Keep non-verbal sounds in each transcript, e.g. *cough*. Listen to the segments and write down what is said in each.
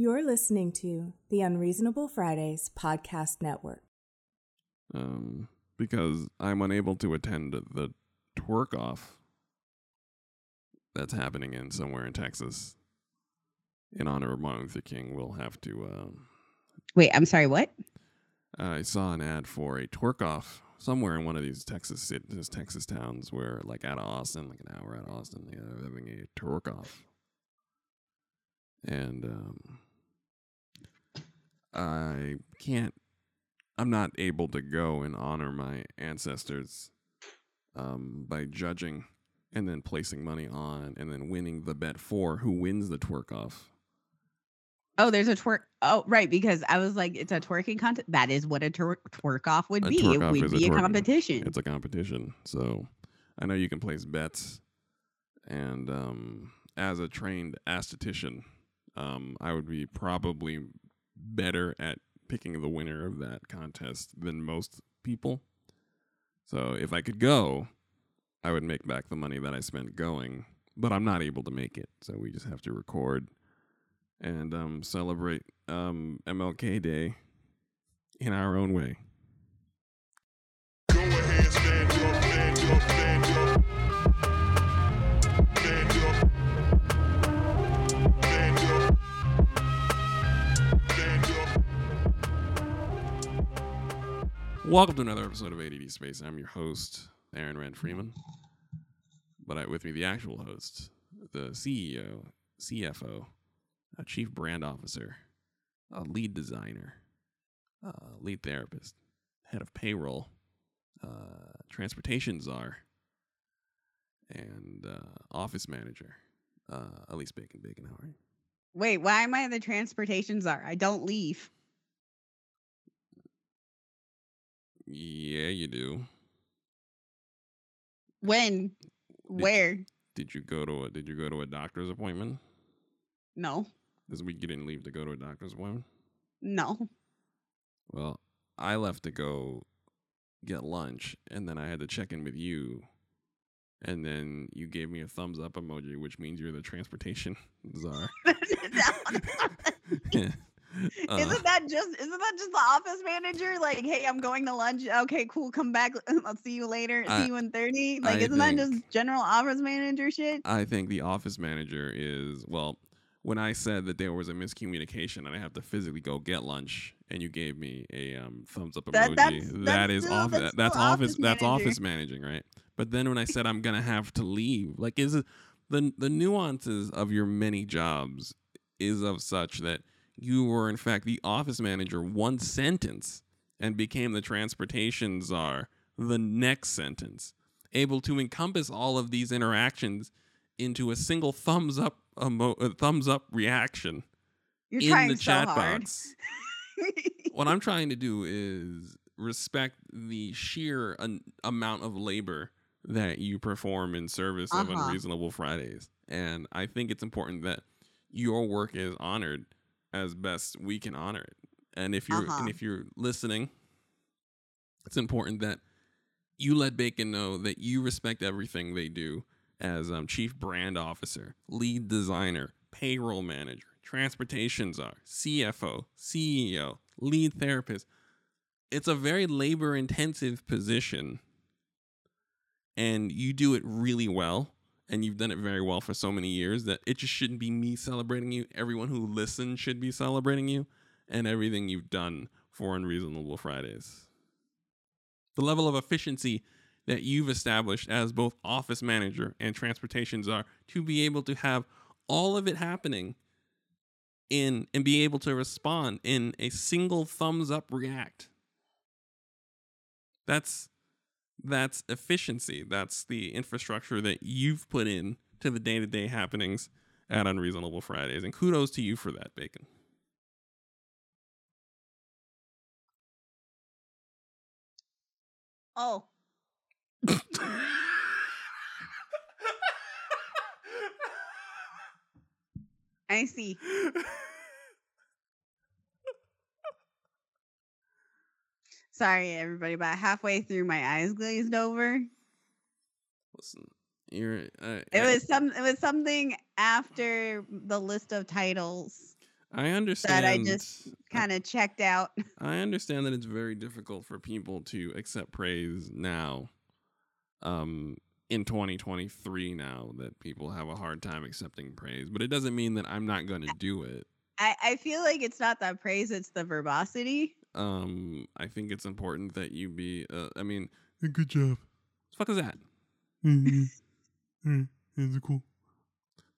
You're listening to the Unreasonable Fridays podcast network. Um, because I'm unable to attend the twerk off that's happening in somewhere in Texas in honor of Martin Luther King. We'll have to. Um, Wait, I'm sorry, what? I saw an ad for a twerk off somewhere in one of these Texas cities, Texas towns, where like out of Austin, like an hour out of Austin, they're having a twerk off, and um, I can't. I'm not able to go and honor my ancestors um, by judging and then placing money on and then winning the bet for who wins the twerk off. Oh, there's a twerk. Oh, right, because I was like, it's a twerking contest. That is what a twer- twerk off would A be. It would be a, twerk- competition. It's a competition. So I know you can place bets. And um, as a trained esthetician, um, I would be probably better at picking the winner of that contest than most people. So if I could go, I would make back the money that I spent going, but I'm not able to make it. So we just have to record and um, celebrate um, MLK Day in our own way. Welcome to another episode of ADD Space. I'm your host, Aaron Rand Freeman. But I, with me, the actual host, the CEO, CFO, a chief brand officer, a lead designer, a lead therapist, head of payroll, uh, transportation czar, and uh, office manager. Uh, Elise Bacon, Bacon, how are you? Wait, why am I the transportation czar? I don't leave. Yeah, you do. When? Where? Did you go to a Did you go to a doctor's appointment No. this week? You didn't leave to go to a doctor's appointment. No. Well, I left to go get lunch, and then I had to check in with you, and then you gave me a thumbs up emoji, which means you're the transportation *laughs* czar. *laughs* Uh, isn't that just isn't that just the office manager? Like, hey, I'm going to lunch. Okay, cool. Come back. *laughs* I'll see you later. I- see you in 30. Like, I isn't that just general office manager shit? I think the office manager is well. When I said that there was a miscommunication and I have to physically go get lunch, and you gave me a um, thumbs up That- emoji, that's- that that's is still- off. that's That's, office. office That's office managing, right? But then when I said I'm gonna have to leave, like is it the the nuances of your many jobs is of such that you were in fact the office manager one sentence and became the transportation czar the next sentence, able to encompass all of these interactions into a single thumbs up emo- thumbs up reaction You're in trying the so chat hard. box. *laughs* what I'm trying to do is respect the sheer an- amount of labor that you perform in service of Uh-huh. Unreasonable Fridays. And I think it's important that your work is honored as best we can honor it. And if you're Uh-huh. and if you're listening, it's important that you let Bacon know that you respect everything they do as um, chief brand officer, lead designer, payroll manager, transportation czar, CFO, CEO, lead therapist. It's a very labor intensive position. And you do it really well. And you've done it very well for so many years that it just shouldn't be me celebrating you. Everyone who listens should be celebrating you and everything you've done for Unreasonable Fridays. The level of efficiency that you've established as both office manager and transportation czar to be able to have all of it happening in and be able to respond in a single thumbs up react. That's that's efficiency. That's the infrastructure that you've put in to the day-to-day happenings at Unreasonable Fridays. And kudos to you for that, Bacon. Oh. *laughs* I see. *laughs* Sorry, everybody. About halfway through, my eyes glazed over. Listen, you're uh, It was some. It was something after the list of titles. I understand. that I just kind of checked out. *laughs* I understand that it's very difficult for people to accept praise now. Um, in 2023 now that people have a hard time accepting praise, but it doesn't mean that I'm not going to do it. I, I feel like it's not the praise, it's the verbosity. Um, I think it's important that you be. Uh, I mean, good job. What the fuck is that? It's cool.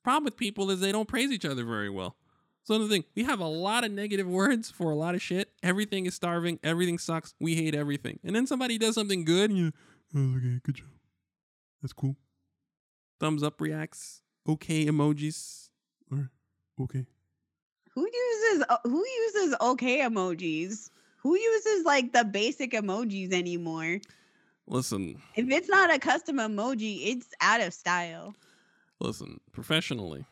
Problem with people is they don't praise each other very well. So the thing, we have a lot of negative *laughs* words for a lot of shit. Everything is starving. Everything sucks. We hate everything. And then somebody does something good. And you, Oh, okay, good job. That's cool. thumbs up reacts. Okay emojis. All right. Okay. Who uses uh, who uses okay emojis? Who uses like the basic emojis anymore? Listen, If it's not a custom emoji, it's out of style. listen. Professionally,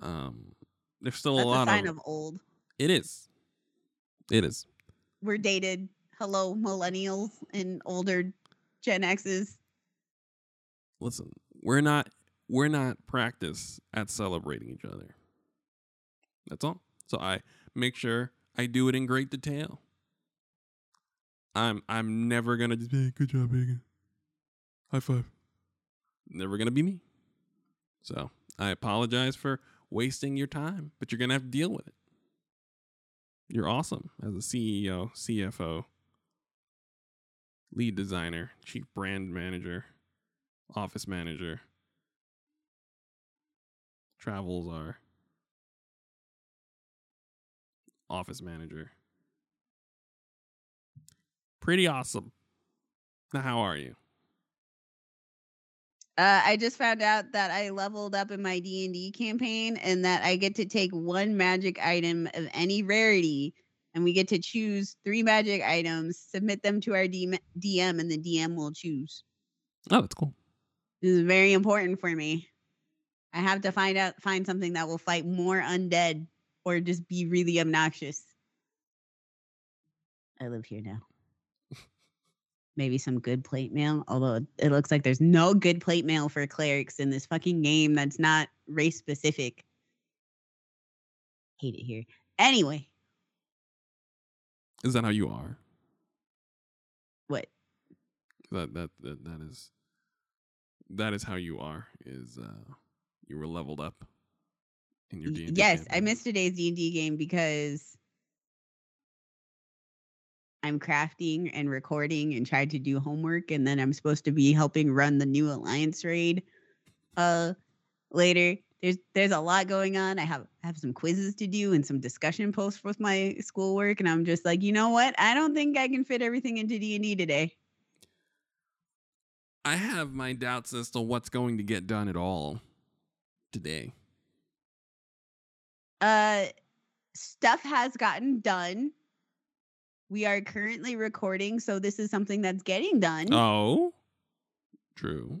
um, there's still That's a a, lot sign of. of old. It is. It is. We're dated. Hello, millennials and older Gen X's. listen, we're not we're not practice at celebrating each other. That's all. So I make sure I do it in great detail. I'm I'm never gonna just Hey, good job, Bacon. High five. never gonna be me. So I apologize for wasting your time, but you're gonna have to deal with it. You're awesome as a CEO, CFO, lead designer, chief brand manager, office manager. Travels are office manager. Pretty awesome. Now, how are you? Uh, I just found out that I leveled up in my D and D campaign, and that I get to take one magic item of any rarity, and we get to choose three magic items, submit them to our DM, DM and the DM will choose. Oh, that's cool. This is very important for me. I have to find out find something that will fight more undead or just be really obnoxious. I live here now. Maybe some good plate mail, although it looks like there's no good plate mail for clerics in this fucking game that's not race specific. Hate it here. Anyway, Is that how you are? what? That that that, that is that is how you are. Is uh you were leveled up in your D&D yes, I missed today's D and D game because I'm crafting and recording and tried to do homework, and then I'm supposed to be helping run the new alliance raid. Uh, later. There's there's a lot going on. I have have some quizzes to do and some discussion posts with my schoolwork, and I'm just like, you know what? I don't think I can fit everything into D and D today. I have my doubts as to what's going to get done at all today. Uh, stuff has gotten done. We are currently recording, so this is something that's getting done. Oh, true.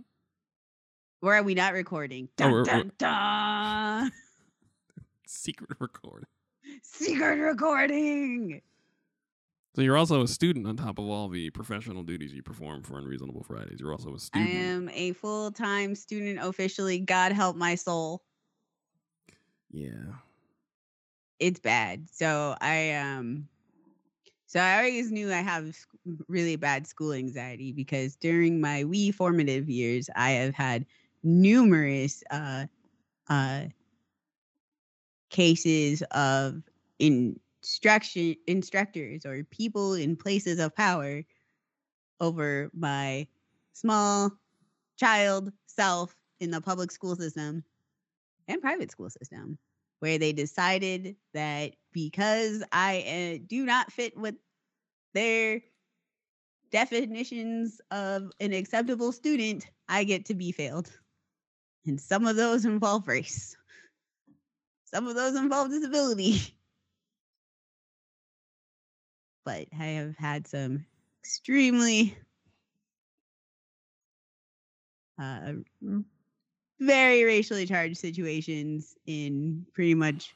Or are we not recording? Oh, Dun, we're- we're- dun, dun. *laughs* Secret recording. Secret recording. So you're also a student on top of all the professional duties you perform for Unreasonable Fridays. You're also a student. I am a full time student officially. God help my soul. Yeah. It's bad. So I um so I always knew I have really bad school anxiety because during my wee formative years I have had numerous uh uh cases of instruction instructors or people in places of power over my small child self in the public school system and private school system where they decided that because I uh, do not fit with their definitions of an acceptable student, I get to be failed. And some of those involve race, some of those involve disability. *laughs* But I have had some extremely uh, very racially charged situations in pretty much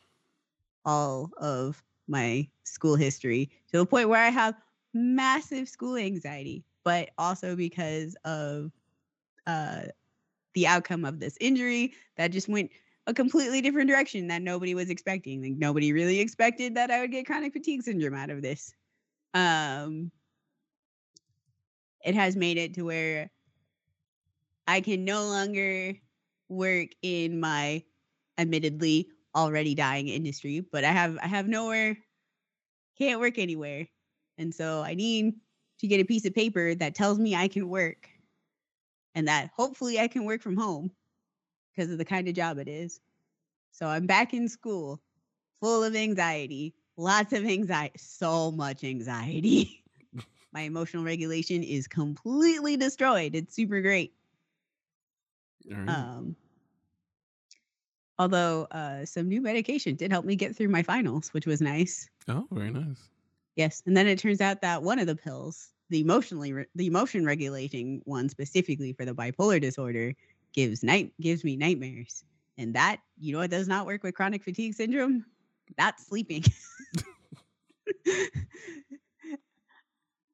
all of my school history to the point where I have massive school anxiety, but also because of uh, the outcome of this injury that just went a completely different direction that nobody was expecting. Like nobody really expected that I would get chronic fatigue syndrome out of this. Um it has made it to where I can no longer work in my admittedly already dying industry, but I have I have nowhere can't work anywhere. And so I need to get a piece of paper that tells me I can work and that hopefully I can work from home because of the kind of job it is. So I'm back in school full of anxiety, lots of anxiety, so much anxiety. *laughs* My emotional regulation is completely destroyed. It's super great. Right. Um, although uh, some new medication did help me get through my finals, which was nice. oh, very nice. Yes, and then it turns out that one of the pills, the emotionally re- the emotion regulating one specifically for the bipolar disorder, gives night gives me nightmares, and that you know what does not work with chronic fatigue syndrome? Not sleeping. *laughs*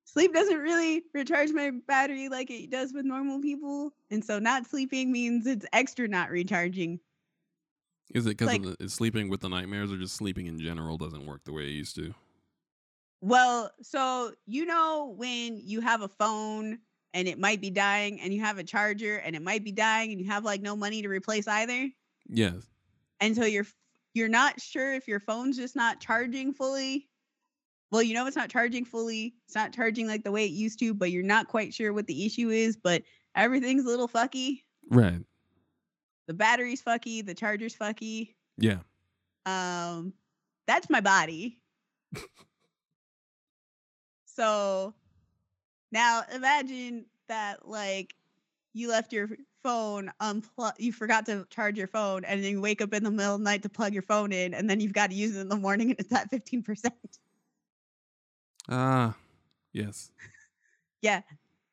Sleep doesn't really recharge my battery like it does with normal people, and so not sleeping means it's extra not recharging. Is it because Like- of the, is sleeping with the nightmares or just sleeping in general doesn't work the way it used to? Well, so you know when you have a phone and it might be dying and you have a charger and it might be dying and you have like no money to replace either. Yes. And so you're you're not sure if your phone's just not charging fully. Well, you know it's not charging fully. It's not charging like the way it used to, but you're not quite sure what the issue is, but everything's a little fucky. Right. The battery's fucky, the charger's fucky. Yeah. Um, that's my body. so now imagine that like you left your phone unplugged, you forgot to charge your phone and then you wake up in the middle of the night to plug your phone in and then you've got to use it in the morning and it's at 15%. Ah. yes. *laughs* yeah.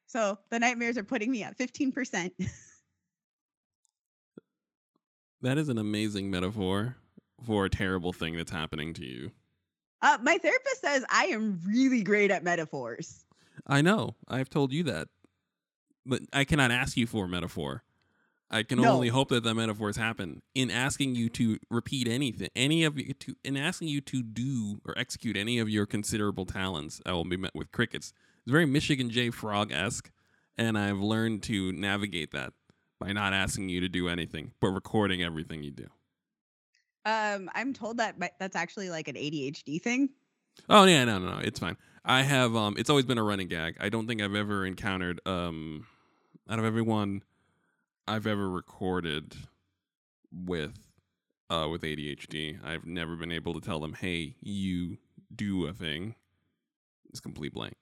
So the nightmares are putting me at 15%. *laughs* That is an amazing metaphor for a terrible thing that's happening to you. Uh, my therapist says I am really great at metaphors. I know. I've told you that. But I cannot ask you for a metaphor. I can No. only hope that the metaphors happen. In asking you to repeat anything, any of you to in asking you to do or execute any of your considerable talents, I will be met with crickets. It's very Michigan J Frog esque, and I've learned to navigate that by not asking you to do anything, but recording everything you do. Um, I'm told that that's actually like an ADHD thing. Oh yeah, no, no, no, it's fine. I have um, it's always been a running gag. I don't think I've ever encountered um, out of everyone I've ever recorded with uh with ADHD, I've never been able to tell them, "Hey, you do a thing." It's complete blank.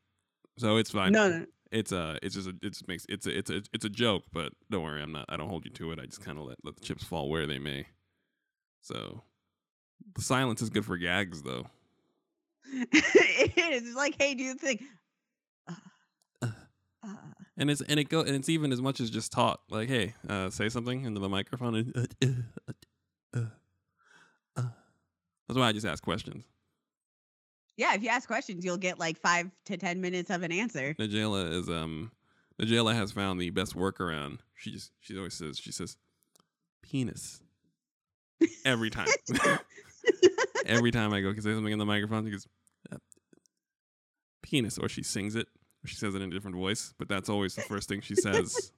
So it's fine. No, no, It's uh it's just a, it just makes it's a it's a it's a joke, but don't worry, I'm not I don't hold you to it. I just kind of let let the chips fall where they may. So the silence is good for gags though. *laughs* it is It's like, hey, do the thing. Uh, Uh. uh, and it's and it go and it's even as much as just talk. Like, hey, uh, say something into the microphone. And, uh, uh, uh, uh, uh. That's why I just ask questions. Yeah, if you ask questions, you'll get like five to ten minutes of an answer. Najela is um, Najela has found the best workaround. She just she always says she says, penis. Every time, *laughs* every time I go can say something in the microphone, she goes, uh, penis, or she sings it, or she says it in a different voice. But that's always the first thing she says.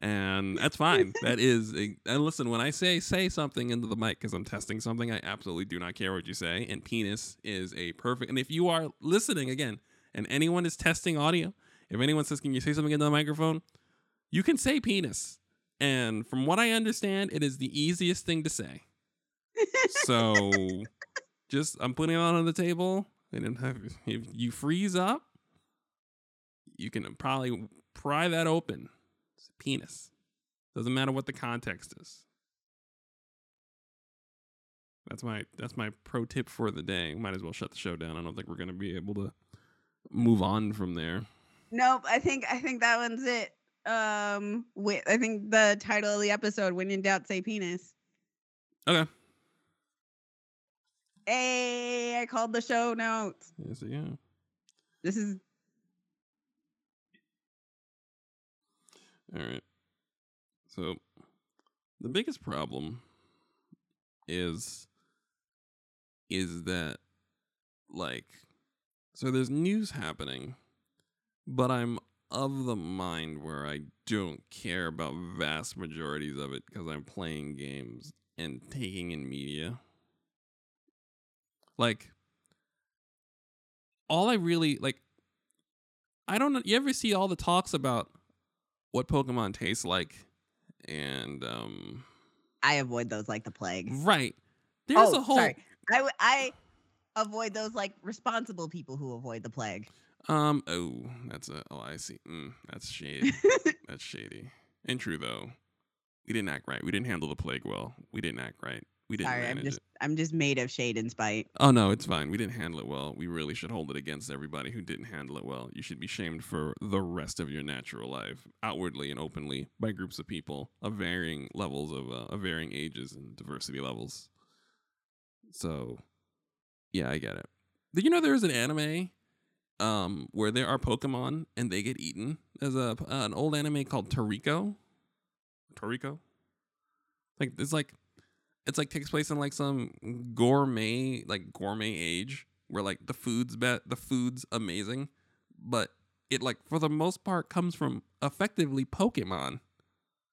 And that's fine. That is, and listen, when I say say something into the mic because I'm testing something, I absolutely do not care what you say. And penis is a perfect. And if you are listening again, and anyone is testing audio, if anyone says, "Can you say something into the microphone?" You can say penis, and from what I understand, it is the easiest thing to say. So, just I'm putting it on the table, and if you freeze up, you can probably pry that open. It's a penis. Doesn't matter what the context is. That's my that's my pro tip for the day. Might as well shut the show down. I don't think we're gonna be able to move on from there. Nope, I think I think that one's it. Um, wait, I think the title of the episode, "When in Doubt, Say Penis." Okay. Hey, I called the show notes. Yes, yeah. This is All right. So the biggest problem is is that like so there's news happening, but I'm of the mind where I don't care about vast majorities of it because I'm playing games and taking in media. Like all I really like I don't know you ever see all the talks about what Pokemon tastes like and um I avoid those like the plague. right. There's oh, a whole sorry. I w- I avoid those like responsible people who avoid the plague. um oh that's a oh I see. Mm, that's shady. *laughs* that's shady. And true though. We didn't act right. We didn't handle the plague well. We didn't act right. We didn't sorry, I'm just it. I'm just made of shade and spite. Oh no, it's fine. We didn't handle it well. We really should hold it against everybody who didn't handle it well. You should be shamed for the rest of your natural life, outwardly and openly, by groups of people of varying levels of, uh, of varying ages and diversity levels. So, yeah, I get it. Did you know there is an anime, um, where there are Pokemon and they get eaten? There's a uh, an old anime called Toriko. Toriko. Like it's like it's like takes place in like some gourmet like gourmet age where like the food's bet the food's amazing but it like for the most part comes from effectively pokemon.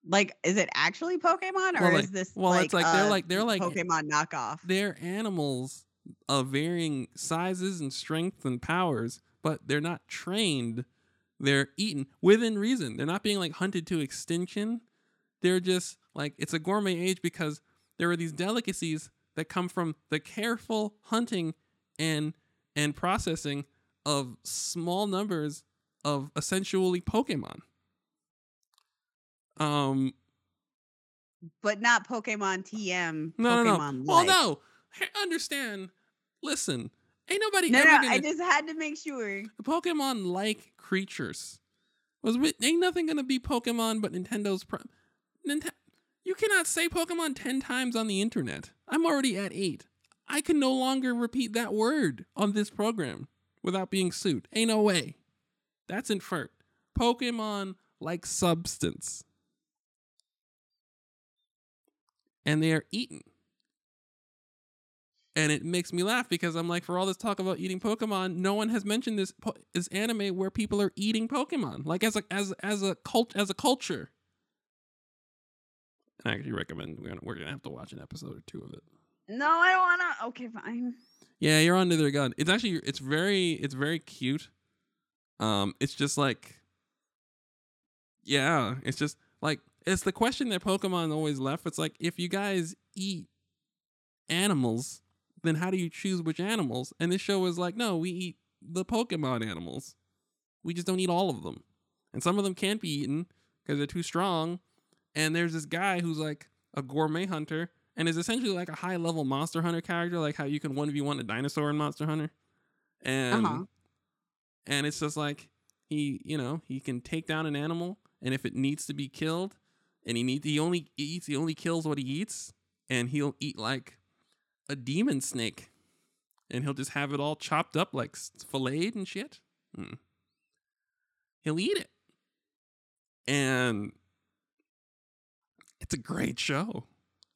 Like, is it actually Pokemon or Well, is this well, like, it's like they're like- they're like- Pokemon knockoff? they're animals of varying sizes and strength and powers but they're not trained. They're eaten within reason. They're not being like hunted to extinction. They're just like it's a gourmet age because there are these delicacies that come from the careful hunting and and processing of small numbers of essentially pokemon um but not Pokemon TM. no no Pokemon no well no Hey, understand listen ain't nobody No, ever no, gonna I just had to make sure. Pokemon like creatures. Was with ain't nothing gonna be Pokemon but Nintendo's pro- Ninte- You cannot say Pokemon ten times on the internet. I'm already at eight. I can no longer repeat that word on this program without being sued. Ain't no way. That's inferred. Pokemon like substance. And they are eaten. And it makes me laugh because I'm like, for all this talk about eating Pokemon, no one has mentioned this po- anime where people are eating Pokemon, like as a as as a cult as a culture. I actually recommend we're gonna, we're gonna have to watch an episode or two of it. No, I don't wanna. Okay, fine. Yeah, you're under their gun. It's actually it's very it's very cute. Um, it's just like, yeah, it's just like it's the question that Pokemon always left. It's like if you guys eat animals, then how do you choose which animals? And this show is like, no, we eat the Pokemon animals. We just don't eat all of them, and some of them can't be eaten because they're too strong. And there's this guy who's like a gourmet hunter and is essentially like a high level Monster Hunter character, like how you can one v one a dinosaur in Monster Hunter, and Uh-huh. and it's just like he, you know, he can take down an animal, and if it needs to be killed, and he need he only eats, he only kills what he eats, and he'll eat like a demon snake, and he'll just have it all chopped up like filleted and shit. Mm. He'll eat it, and it's a great show.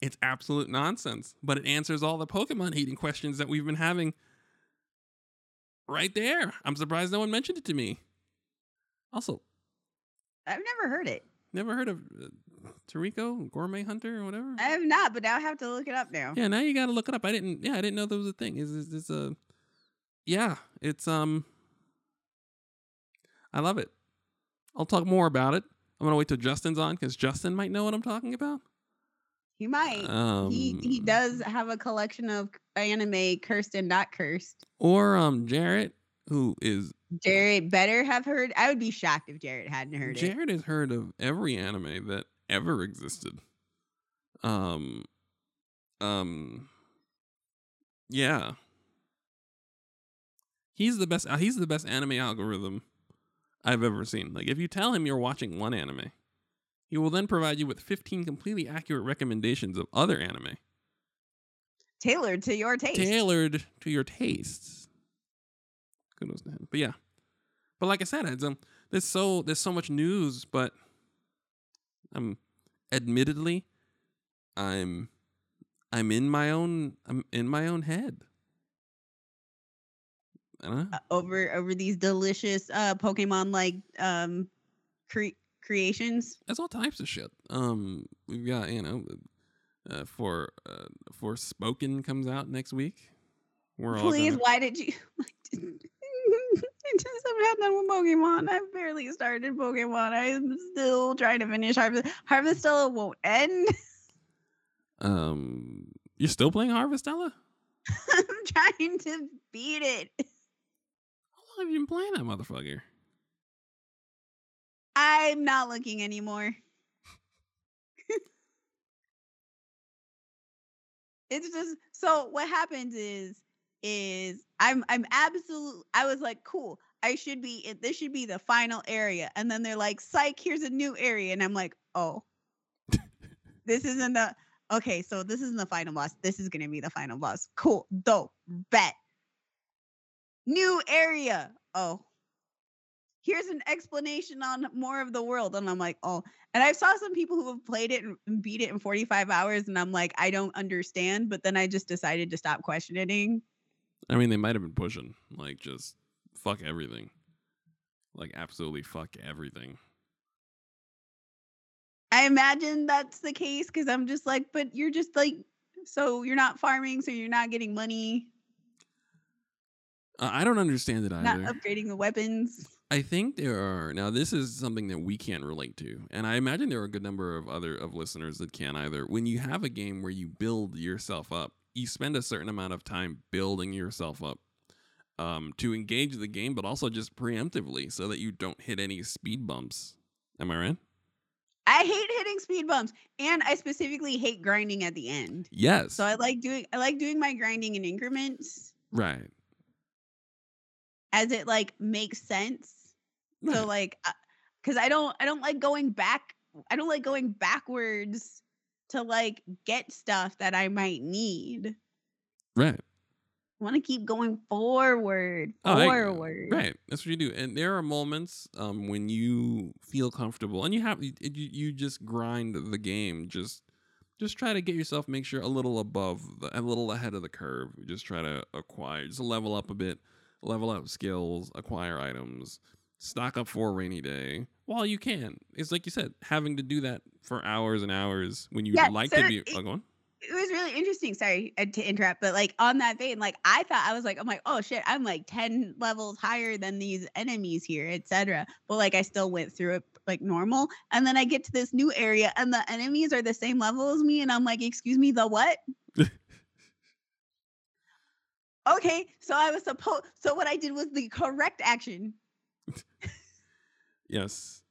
It's absolute nonsense, but it answers all the Pokemon eating questions that we've been having right there. I'm surprised no one mentioned it to me. Also, I've never heard it. never heard of uh, Toriko Gourmet Hunter or whatever. I have not, but now I have to look it up now. Yeah, now you got to look it up. I didn't. Yeah, I didn't know there was a thing. Is is this a? Yeah, it's um. I love it. I'll talk more about it. I'm gonna wait till Justin's on because Justin might know what I'm talking about. He might. Um, he he does have a collection of anime cursed and not cursed. Or um, Jarrett, who is Jared better have heard. I would be shocked if Jared hadn't heard it. Jared has heard of every anime that ever existed. Um, um, yeah. He's the best. uh, He's the best anime algorithm I've ever seen. Like, if you tell him you're watching one anime, he will then provide you with 15 completely accurate recommendations of other anime Tailored to your taste. tailored to your tastes. Kudos to him. But yeah, but like I said, it's, um, there's so there's so much news, but I'm admittedly, I'm I'm in my own I'm in my own head. Know. uh, over over these delicious uh Pokemon like um cre- creations. That's all types of shit. Um, we've got you know, uh, for uh, Forspoken comes out next week. We're all Please, gonna- why did you? *laughs* *laughs* I just haven't done with Pokemon. I've barely started Pokemon. I'm still trying to finish Harvest. Harvestella won't end. *laughs* um, you're still playing Harvestella? I'm trying to beat it. Have you been playing that motherfucker? I'm not looking anymore. it's just so what happens is is I'm I'm absolute I was like cool I should be this should be the final area. And then they're like psych here's a new area. And I'm like oh. *laughs* This isn't the okay so this isn't the final boss. This is gonna be the final boss. Cool dope bet new area. Oh. Here's an explanation on more of the world and i'm like oh. And i saw some people who have played it and- beat it in 45 hours and i'm like i don't understand but then i just decided to stop questioning. I mean, they might have been pushing like just fuck everything, like absolutely fuck everything. i imagine that's the case because i'm just like but you're just like so you're not farming so you're not getting money Uh, I don't understand it either. not upgrading the weapons I think there are now. This is something that we can't relate to, and I imagine there are a good number of other of listeners that can't either. When you have a game where you build yourself up, you spend a certain amount of time building yourself up um, to engage the game, but also just preemptively so that you don't hit any speed bumps. Am I right? i hate hitting speed bumps and i specifically hate grinding at the end Yes. so i like doing i like doing my grinding in increments right. As it like makes sense So *laughs* like, because I don't, I don't like going back. I don't like going backwards to like get stuff that I might need. right. I want to keep going forward, Oh, I- forward. Right. That's what you do. And there are moments um, when you feel comfortable and you have you, you you just grind the game. Just just try to get yourself make sure a little above the, a little ahead of the curve. Just try to acquire just level up a bit, level up skills, acquire items, stock up for a rainy day while you can. It's like you said, having to do that for hours and hours when you'd Yeah, like so to be it- oh, on. It was really interesting. Sorry uh, to interrupt, but like on that vein, like I thought I was like, I'm like, oh shit, I'm like ten levels higher than these enemies here, etc. But like I still went through it like normal, and then I get to this new area, and the enemies are the same level as me, and I'm like, excuse me, the what? Okay, so I was supposed. So what I did was the correct action. *laughs* Yes.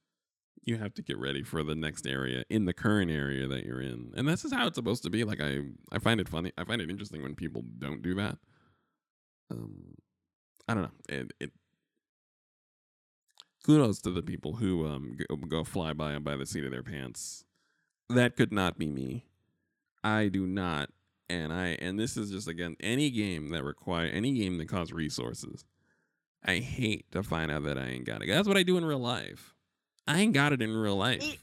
You have to get ready for the next area in the current area that you're in. And this is how it's supposed to be. Like I I find it funny. I find it interesting when people don't do that. Um I don't know. It it kudos to the people who um go, go fly by and by the seat of their pants. That could not be me. I do not and I and this is just again any game that require any game that costs resources. I hate to find out that I ain't got it. That's what I do in real life. I ain't got it in real life. It-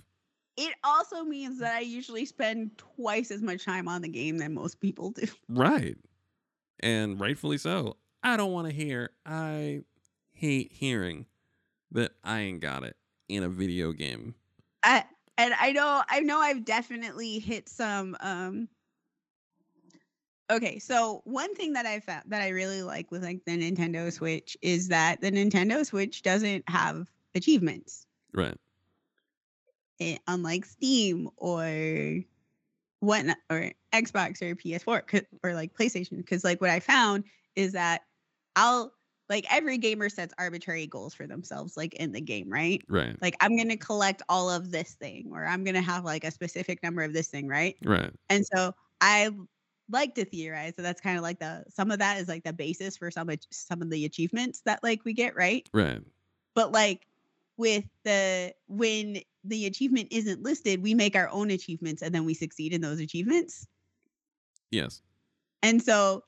It also means that I usually spend twice as much time on the game than most people do. *laughs* right. And rightfully so. I don't want to hear. I hate hearing that I ain't got it in a video game. I and I know I know I've definitely hit some um Okay, so one thing that I found that I really like with like the Nintendo Switch is that the Nintendo Switch doesn't have achievements. Right. It, unlike Steam or what or Xbox or PS4 or like PlayStation cuz like what I found is that I'll like every gamer sets arbitrary goals for themselves like in the game, right? Right. like i'm going to collect all of this thing or i'm going to have like a specific number of this thing right Right. and so i like to theorize that that's kind of like the some of that is like the basis for some ach- some of the achievements that like we get right Right. but like with the when the achievement isn't listed we make our own achievements and then we succeed in those achievements Yes. and so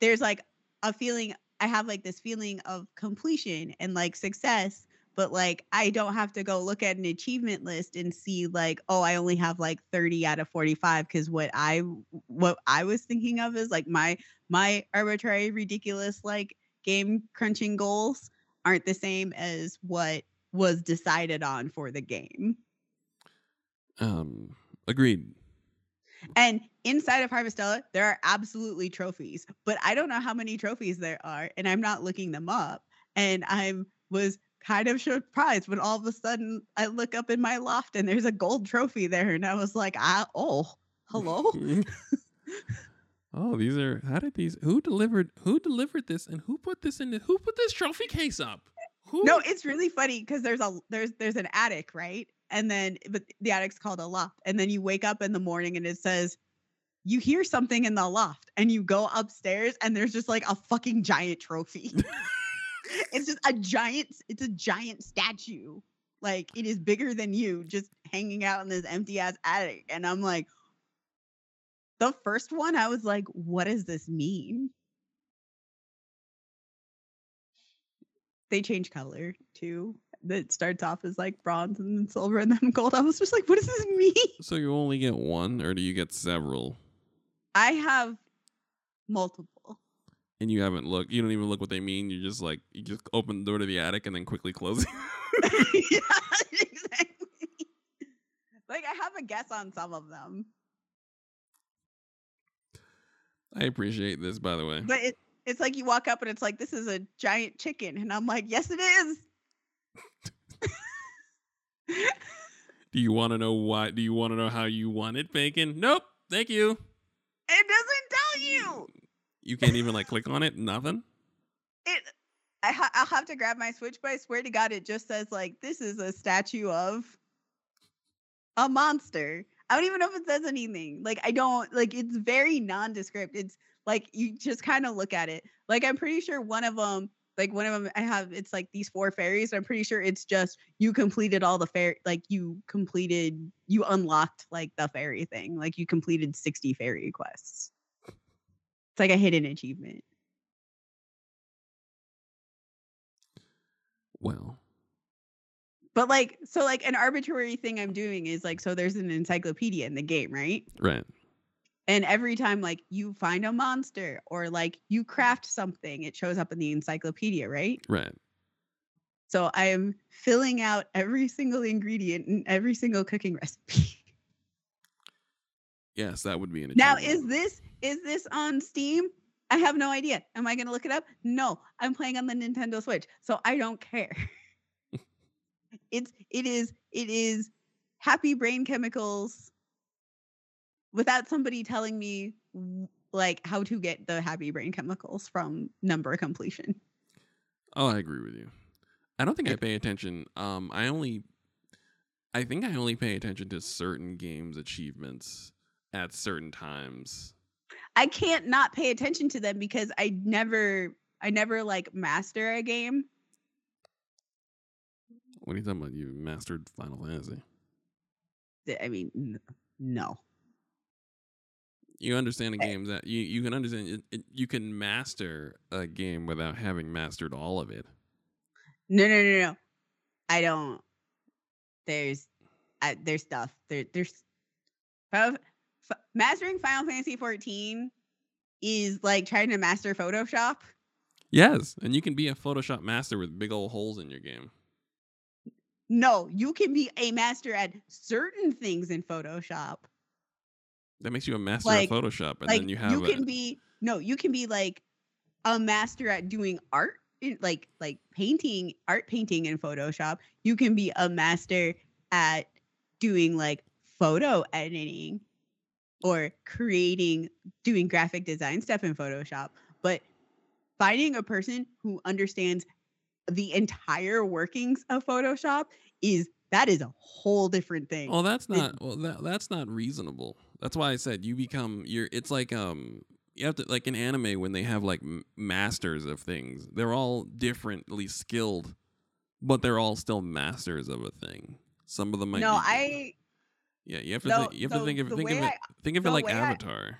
there's like a feeling I have like this feeling of completion and like success, but like I don't have to go look at an achievement list and see like, oh, I only have like 30 out of 45 because what I what I was thinking of is like my my arbitrary ridiculous like game crunching goals aren't the same as what was decided on for the game. Um, agreed. And inside of Harvestella, there are absolutely trophies, but I don't know how many trophies there are, and I'm not looking them up. And I was kind of surprised when all of a sudden I look up in my loft and there's a gold trophy there, and I was like, ah, oh, hello. *laughs* oh, these are how did these who delivered who delivered this and who put this in the, who put this trophy case up? Who no, it's really funny because there's a there's there's an attic, right? And then but the attic's called a loft. And then you wake up in the morning and it says you hear something in the loft and you go upstairs and there's just like a fucking giant trophy. *laughs* it's just a giant it's a giant statue. Like it is bigger than you just hanging out in this empty ass attic. And I'm like the first one I was like what does this mean? they change color too. That starts off as like bronze and then silver and then *laughs* gold. I was just like, what does this mean? so you only get one or do you get several? I have multiple. And you haven't looked you don't even look what they mean. You just like you just open the door to the attic and then quickly close it. *laughs* *laughs* yeah, exactly. Like I have a guess on some of them. I appreciate this by the way. But it, it's like you walk up and it's like this is a giant chicken and I'm like, "Yes it is." *laughs* Do you want to know why? Do you want to know how you want it, bacon? Nope. Thank you. It doesn't tell you. You can't even like click on it. Nothing. It. I ha- I'll have to grab my switch, but I swear to God, it just says like this is a statue of a monster. I don't even know if it says anything. Like I don't like. It's very nondescript. It's like you just kind of look at it. Like I'm pretty sure one of them like one of them i have it's like these four fairies i'm pretty sure it's just you completed all the fair like you completed you unlocked like the fairy thing like you completed 60 fairy quests it's like a hidden achievement Well, but like so like an arbitrary thing i'm doing is like so there's an encyclopedia in the game right right. and every time like you find a monster or like you craft something it shows up in the encyclopedia right Right. So I am filling out every single ingredient in every single cooking *laughs* recipe. Yes, that would be an now, is this is this on Steam? I have no idea. Am I going to look it up? No, I'm playing on the Nintendo Switch, so I don't care. *laughs* it's it is it is happy brain chemicals without somebody telling me like how to get the happy brain chemicals from number completion. Oh, I agree with you. I don't think I pay attention. Um, I only, I think I only pay attention to certain games achievements at certain times. I can't not pay attention to them because I never I never like master a game. What are you talking about? You mastered Final Fantasy. I mean, no. You understand a Eh. game that you you can understand. It, it, you can master a game without having mastered all of it. No, no, no, no. I don't. There's, I, there's stuff. There, there's. Final, F- mastering Final Fantasy 14 is like trying to master Photoshop. Yes, and you can be a Photoshop master with big old holes in your game. No, you can be a master at certain things in Photoshop. That makes you a master Like- of Photoshop, and like then you have a, can be no, you can be like a master at doing art, in- like like painting, art painting in Photoshop. You can be a master at doing like photo editing or creating doing graphic design stuff in Photoshop. But finding a person who understands the entire workings of Photoshop is that is a whole different thing. Well, that's not. Well, that that's not reasonable. That's why I said you become. You're. It's like um. You have to like in anime when they have like masters of things. They're all differently skilled, but they're all still masters of a thing. Some of them might. no, be, I Yeah, you have to. Think, you have to think of think of it. I- think of it like way I- Avatar.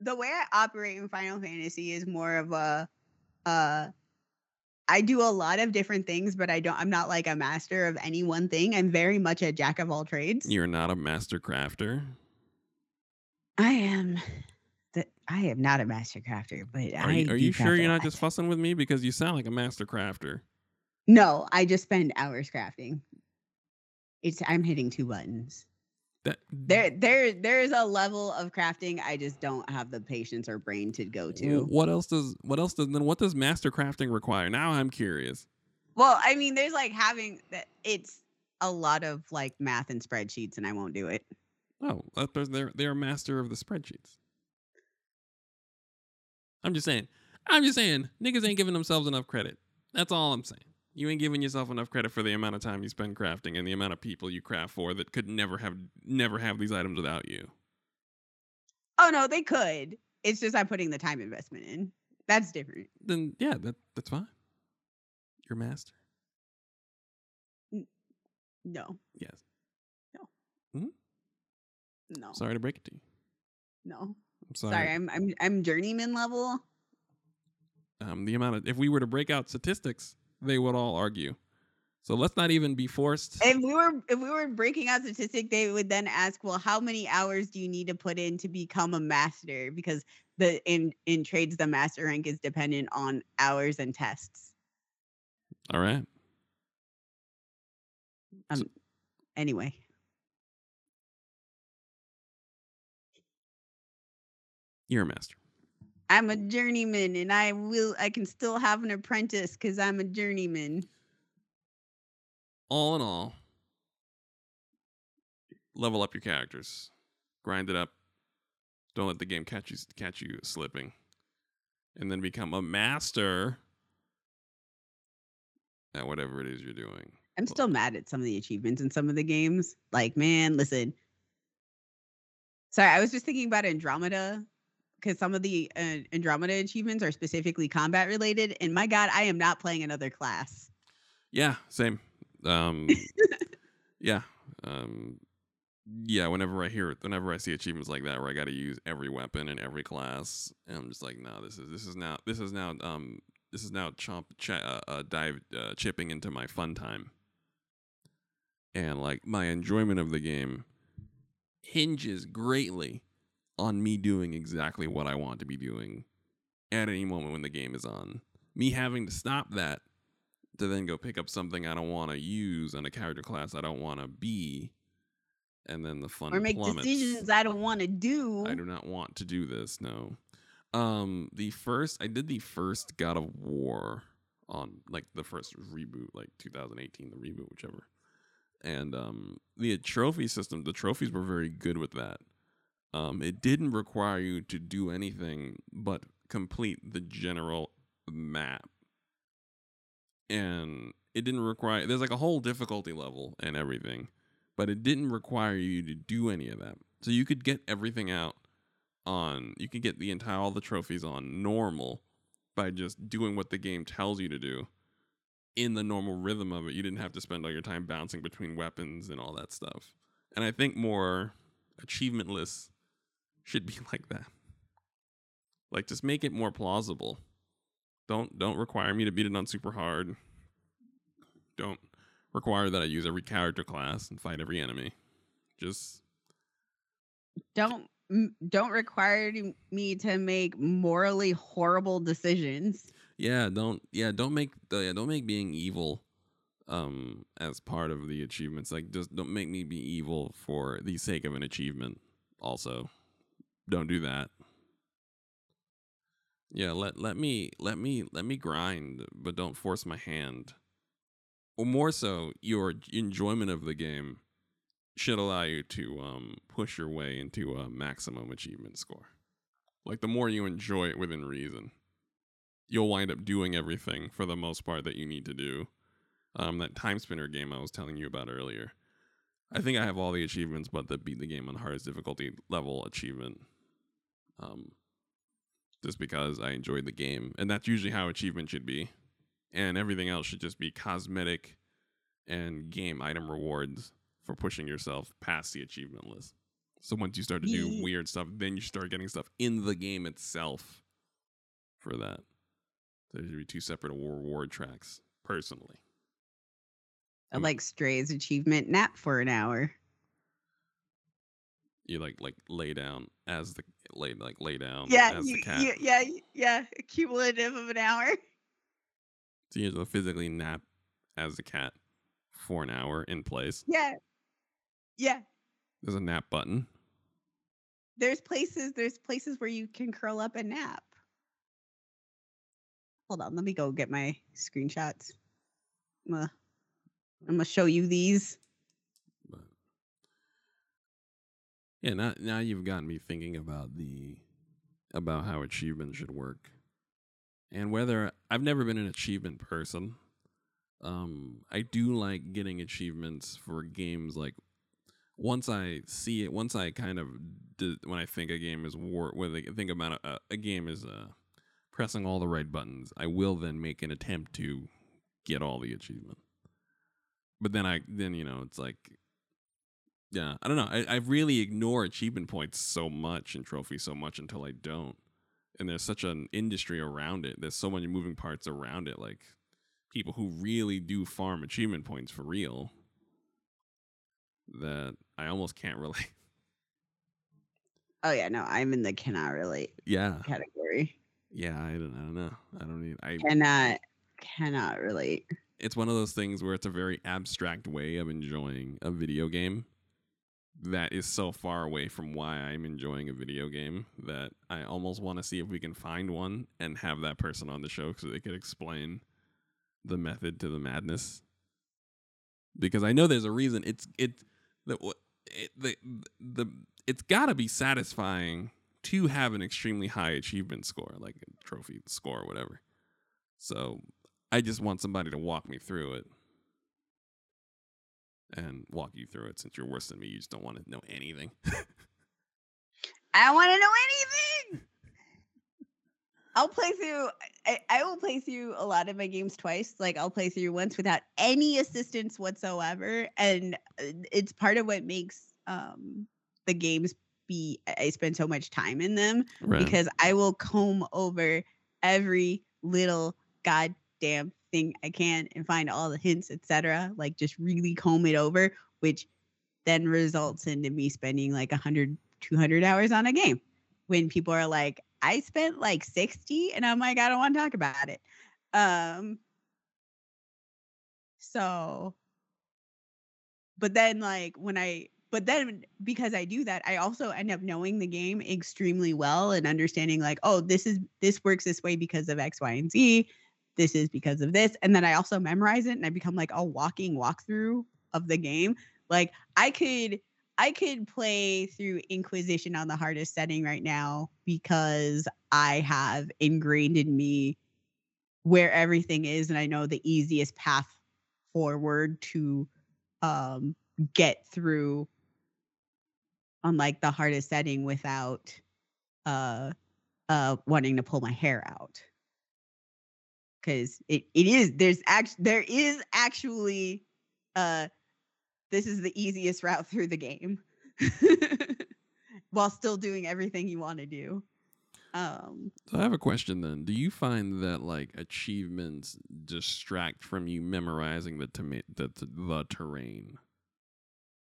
the way I operate in Final Fantasy is more of a uh I do a lot of different things, but I don't I'm not like a master of any one thing. I'm very much a jack of all trades. You're not a master crafter. I am the, I am not a master crafter, but Are I you, are you sure you're not just fussing with me because you sound like a master crafter? No, I just spend hours crafting. It's I'm hitting two buttons. That There there there's a level of crafting I just don't have the patience or brain to go to. What else does what else does then what does master crafting require? Now I'm curious. Well, I mean, there's like having that it's a lot of like math and spreadsheets and I won't do it. Oh, that- there's- they're they're master of the spreadsheets. I'm just saying. I'm just saying. Niggas ain't giving themselves enough credit. That's all I'm saying. You ain't giving yourself enough credit for the amount of time you spend crafting and the amount of people you craft for that could never have never have these items without you. Oh no, they could. It's just I'm putting the time investment in. That's different. Then yeah, that that's fine. You're master. No. Yes. No. No. Sorry to break it to you. No. I'm sorry. Sorry, I'm I'm I'm journeyman level. um, the amount of if we were to break out statistics, they would all argue. So let's not even be forced. If we were if we were breaking out statistic, they would then ask, well, how many hours do you need to put in to become a master? Because the in in trades, the master rank is dependent on hours and tests. All right. Um anyway. You're a master. I'm a journeyman and I will I can still have an apprentice because I'm a journeyman. All in all, level up your characters, grind it up. Don't let the game catch you catch you slipping, and then become a master at whatever it is you're doing. I'm still mad at some of the achievements in some of the games. Like, man, listen. Sorry, I was just thinking about Andromeda because some of the uh, Andromeda achievements are specifically combat related. And my God, I am not playing another class. Yeah, same. Um, *laughs* yeah, um, yeah. Whenever I hear whenever I see achievements like that, where I got to use every weapon in every class, and I'm just like, no, this is this is now this is now um this is now chomp ch- uh, uh, dive uh, chipping into my fun time, and like my enjoyment of the game hinges greatly on me doing exactly what I want to be doing at any moment when the game is on. Me having to stop that to then go pick up something I don't want to use on a character class I don't want to be, and then the fun Or make plummets. decisions I don't want to do. I do not want to do this. No. Um, the first I did the first God of War on like the first reboot, like 2018, the reboot, whichever. And um, the trophy system, the trophies were very good with that. Um, it didn't require you to do anything but complete the general map. And it didn't require there's like a whole difficulty level and everything, but it didn't require you to do any of that. So you could get everything out on you could get the entire all the trophies on normal by just doing what the game tells you to do in the normal rhythm of it. You didn't have to spend all your time bouncing between weapons and all that stuff. And I think more achievement lists should be *laughs* like that. Like just make it more plausible. Don't don't require me to beat it on super hard. Don't require that I use every character class and fight every enemy. Just don't don't require me to make morally horrible decisions. yeah, don't yeah, don't make the yeah, don't make being evil um as part of the achievements. Like just don't make me be evil for the sake of an achievement. Also, don't do that. Yeah, let let me let me let me grind, but don't force my hand. Or more so, your enjoyment of the game should allow you to um push your way into a maximum achievement score. Like the more you enjoy it within reason, you'll wind up doing everything for the most part that you need to do. Um, that time spinner game I was telling you about earlier. I think I have all the achievements, but the beat the game on hardest difficulty level achievement. Um, just because I enjoyed the game, and that's usually how achievement should be, and everything else should just be cosmetic and game item rewards for pushing yourself past the achievement list. So once you start to do weird stuff, then you start getting stuff in the game itself for that. There should be two separate reward tracks, personally. I like Stray's achievement nap for an hour. You like like lay down as the lay like lay down yeah, as the cat. you- yeah, yeah, cumulative of an hour. *laughs* So you have to physically nap as the cat for an hour in place. Yeah, yeah. There's a nap button. There's places. There's places where you can curl up and nap. Hold on, let me go get my screenshots. I'm gonna, I'm gonna show you these. But yeah, now now you've gotten me thinking about the about how achievement should work, and whether I've never been an achievement person. Um, I do like getting achievements for games like once I see it, once I kind of d- when I think a game is war, when I think about a, a game is uh, pressing all the right buttons, I will then make an attempt to get all the achievement. But then I then you know it's like yeah, I don't know. I, I really ignore achievement points so much and trophies so much until I don't. And there's such an industry around it. There's so many moving parts around it. Like people who really do farm achievement points for real that I almost can't *laughs* relate. Oh yeah, no, I'm in the cannot relate yeah. category. Yeah, I don't, I don't know. I don't need I Cannot, cannot relate. it's one of those things where it's a very abstract way of enjoying a video game that is so far away from why I'm enjoying a video game that I almost want to see if we can find one and have that person on the show so they could explain the method to the madness. Because I know there's a reason it's it the it, the the it's got to be satisfying to have an extremely high achievement score like a trophy score or whatever. So I just want somebody to walk me through it and walk you through it since you're worse than me. You just don't want to know anything. *laughs* I don't want to know anything. *laughs* I'll play through. I, I will play through a lot of my games twice. Like I'll play through once without any assistance whatsoever, and uh, it's part of what makes um the games be. I spend so much time in them right. because I will comb over every little goddamn thing I can and find all the hints, etc. Like just really comb it over, which then results into me spending like 100, 200 hours on a game. When people are like, I spent like 60, and I'm like, I don't want to talk about it. Um, so, but then like when I, but then because I do that, I also end up knowing the game extremely well and understanding like, oh, this is this works this way because of X, Y, and Z. This is because of this, and then I also memorize it, and I become like a walking walkthrough of the game. Like I could, I could play through Inquisition on the hardest setting right now because I have ingrained in me where everything is, and I know the easiest path forward to um get through on like the hardest setting without uh uh wanting to pull my hair out because it, it is there's act there is actually uh this is the easiest route through the game *laughs* while still doing everything you want to do um So I have a question then. Do you find that like achievements distract from you memorizing the the, the, the terrain?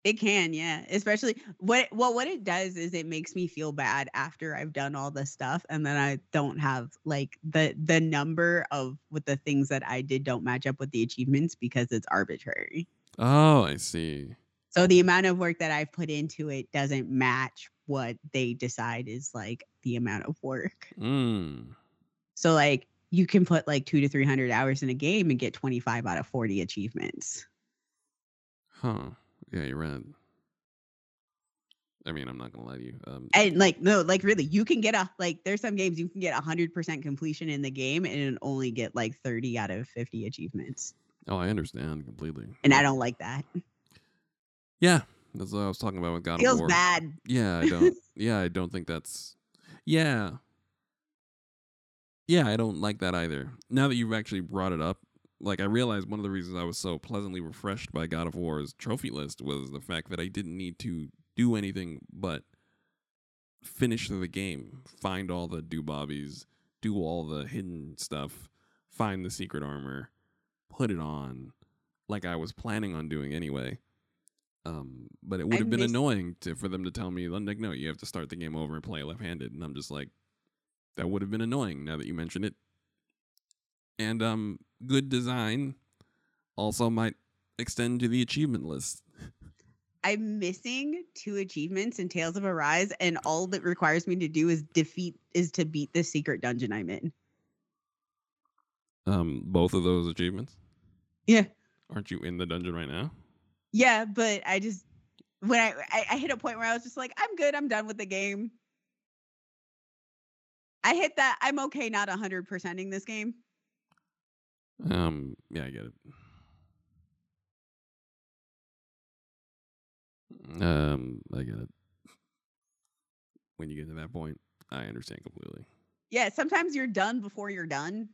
It can, yeah. Especially what well what it does is it makes me feel bad after I've done all the stuff and then I don't have like the the number of with the things that I did don't match up with the achievements because it's arbitrary. Oh, I see. So the amount of work that I've put into it doesn't match what they decide is like the amount of work. Mm. So like you can put like 2 to 300 hours in a game and get 25 out of 40 achievements. Huh. Yeah, you're right. I mean, I'm not gonna lie to you. Um, and like no like really you can get a like there's some games you can get 100% completion in the game and only get like 30 out of 50 achievements oh, I understand completely. and i don't like that Yeah, that's what I was talking about with God of feels War. bad Yeah, I don't. *laughs* yeah, I don't think that's. Yeah. Yeah, I don't like that either. Now that you've actually brought it up, like I realized one of the reasons I was so pleasantly refreshed by God of War's trophy list was the fact that I didn't need to do anything but finish the game, find all the do bobbies, do all the hidden stuff, find the secret armor, put it on, like I was planning on doing anyway. Um, but it would have been annoying to for them to tell me like, no, you have to start the game over and play left-handed, and I'm just like, that would have been annoying. Now that you mention it, and um, good design also might extend to the achievement list. I'm missing two achievements in Tales of Arise, and all that requires me to do is defeat is to beat the secret dungeon I'm in. Um, both of those achievements. Yeah. Aren't you in the dungeon right now? Yeah, but I just when I, I I hit a point where I was just like, I'm good, I'm done with the game. I hit that I'm okay not 100 percenting this game. Um, yeah, I get it. Um, I get it. When you get to that point, I understand completely. Yeah, sometimes you're done before you're done,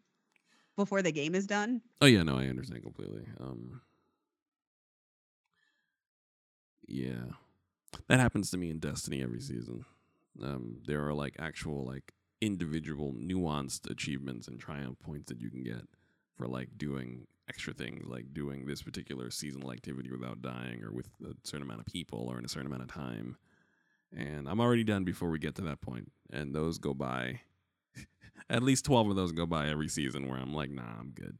before the game is done. Oh yeah, no, I understand completely. Um, yeah, that happens to me in Destiny every season. Um, there are like actual like individual nuanced achievements and triumph points that you can get for like doing extra things, like doing this particular seasonal activity without dying or with a certain amount of people or in a certain amount of time. And I'm already done before we get to that point. and those go by. *laughs* At least twelve of those go by every season where I'm like, nah, I'm good.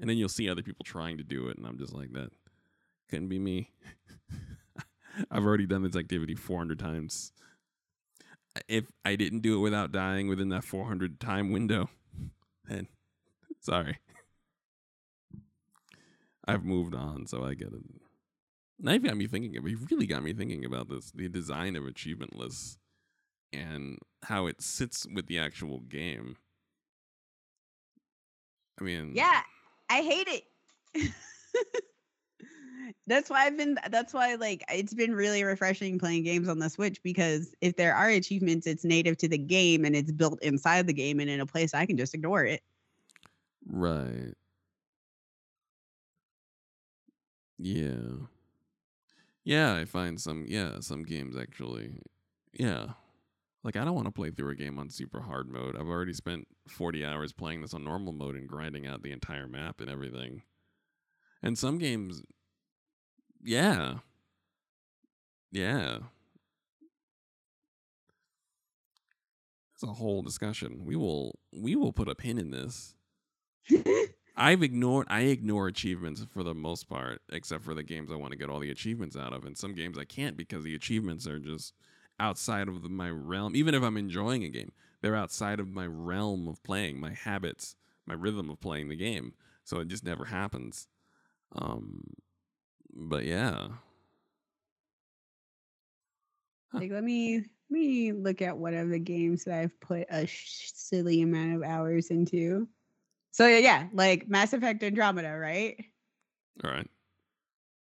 And then you'll see other people trying to do it, and I'm just like, that couldn't be me. *laughs* I've already done this activity 400 times. If I didn't do it without dying within that 400 time window, *laughs* then sorry. I've moved on, so I get it. Now you've got me thinking. You've really got me thinking about this: the design of achievement lists and how it sits with the actual game. I mean, Yeah, I hate it. *laughs* that's why I've been that's why like it's been really refreshing playing games on the Switch because if there are achievements, it's native to the game and it's built inside the game and in a place I can just ignore it. Right. Yeah. Yeah, I find some yeah, some games actually. Yeah. Like I don't want to play through a game on super hard mode. I've already spent 40 hours playing this on normal mode and grinding out the entire map and everything. And some games yeah. Yeah. It's a whole discussion. We will we will put a pin in this. *laughs* I've ignored I ignore achievements for the most part, except for the games I want to get all the achievements out of. And some games I can't because the achievements are just outside of my realm. Even if I'm enjoying a game, they're outside of my realm of playing, my habits, my rhythm of playing the game. So it just never happens. Um, but yeah, Like let me let me look at one of the games that I've put a silly amount of hours into. So yeah, yeah, like Mass Effect Andromeda, right? all right.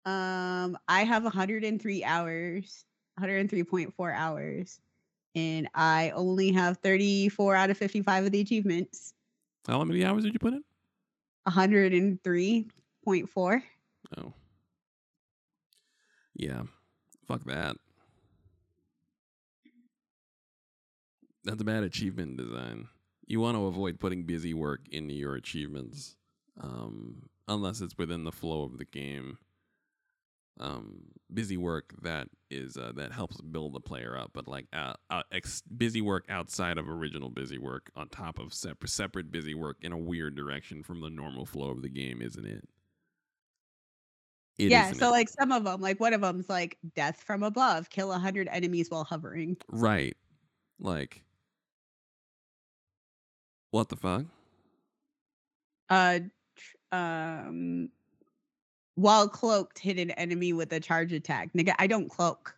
Um, I have 103 hours, 103.4 hours, and I only have 34 out of 55 of the achievements. How many hours did you put in? 103.4. Oh, yeah. Fuck that. That's a bad achievement design. You want to avoid putting busy work into your achievements, um, unless it's within the flow of the game. Um, busy work that is uh, that helps build the player up, but like uh, uh, ex- busy work outside of original busy work, on top of separate separate busy work in a weird direction from the normal flow of the game, isn't it? It yeah, so it? like some of them, like one of them's like death from above, kill a 100 enemies while hovering. Right. Like, what the fuck? Uh, tr- um, while cloaked, hit an enemy with a charge attack. Nigga, I don't cloak.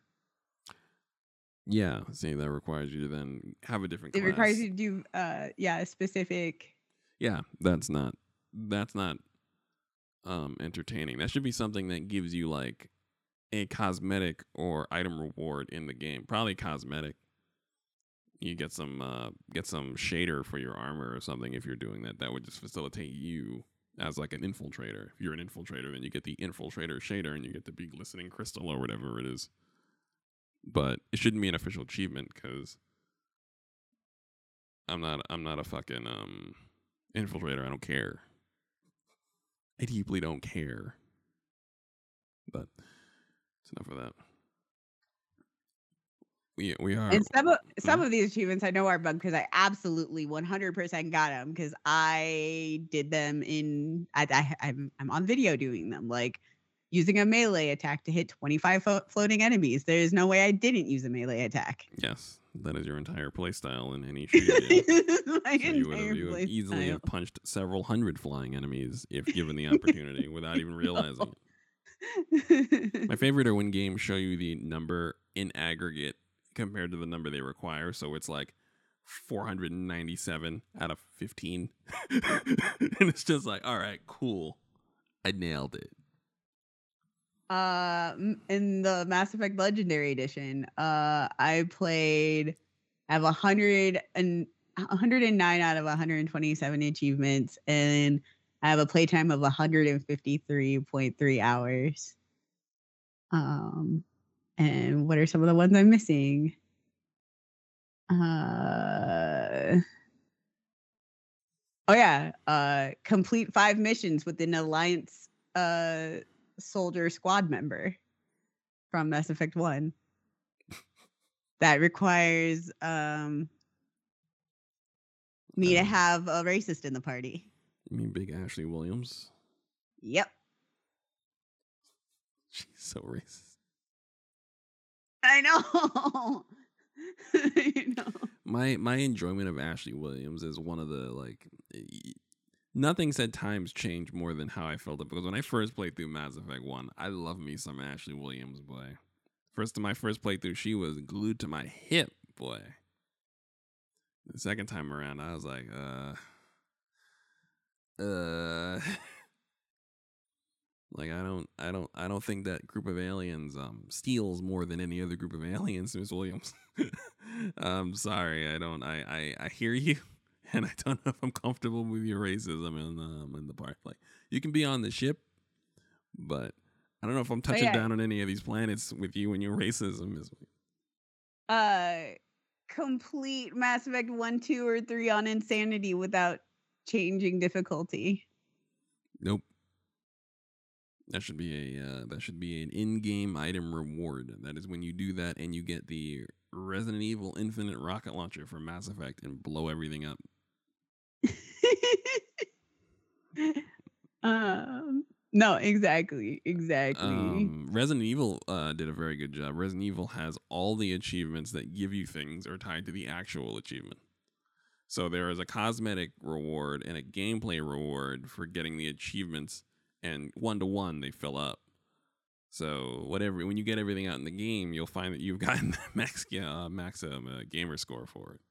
Yeah. See, that requires you to then have a different It class. requires you to do, uh, yeah, a specific. Yeah, that's not. That's not. Um, entertaining. That should be something that gives you like a cosmetic or item reward in the game. Probably cosmetic. You get some uh get some shader for your armor or something if you're doing that. That would just facilitate you as like an infiltrator. If you're an infiltrator, then you get the infiltrator shader and you get the big glistening crystal or whatever it is. But it shouldn't be an official achievement because I'm not I'm not a fucking um infiltrator. I don't care. I deeply don't care. But it's enough of that. We we are And some of some Mhm. of these achievements I know are bugged because I absolutely 100% got them because I did them in I, I I'm I'm on video doing them like using a melee attack to hit 25 fo- floating enemies. There is no way I didn't use a melee attack. yes, that is your entire playstyle in any *laughs* shooter. My So you would have, you would easily playstyle. have punched several hundred flying enemies if given the *laughs* opportunity without even realizing it. *laughs* My favorite are when games show you the number in aggregate compared to the number they require. So it's like 497 out of 15. *laughs* and it's just like, all right, cool. I nailed it. uh in the Mass Effect Legendary Edition, uh I played I have a hundred and 109 out of 127 achievements and I have a playtime of 153.3 hours. Um and what are some of the ones I'm missing? Uh Oh yeah, uh complete five missions with an alliance uh soldier squad member from Mass Effect 1 that requires um me to Um, have a racist in the party. You mean Big Ashley Williams? Yep. *laughs* She's so racist. I know. *laughs* I know. My my enjoyment of Ashley Williams is one of the like nothing said times change more than how I felt it because when I first played through Mass Effect 1, I love me some Ashley Williams, boy. First to my first playthrough, she was glued to my hip, boy. The second time around, I was like, uh uh *laughs* like I don't I don't I don't think that group of aliens um steals more than any other group of aliens, Miss Williams. *laughs* I'm sorry, I don't I, I I hear you *laughs* and I don't know if I'm comfortable with your racism in um in the park. Like you can be on the ship, but I don't know if I'm touching yeah. down on any of these planets with you and your racism is Uh complete Mass Effect 1, 2 or 3 on insanity without changing difficulty. Nope. That should be a uh, that should be an in-game item reward. That is when you do that and you get the Resident Evil Infinite rocket launcher from Mass Effect and blow everything up. *laughs* um no, exactly. Exactly. Um, Resident Evil uh, did a very good job. Resident Evil has all the achievements that give you things are tied to the actual achievement. So there is a cosmetic reward and a gameplay reward for getting the achievements, and one to one they fill up. So whatever, when you get everything out in the game, you'll find that you've *laughs* gotten the max uh, max um, uh, gamer score for it.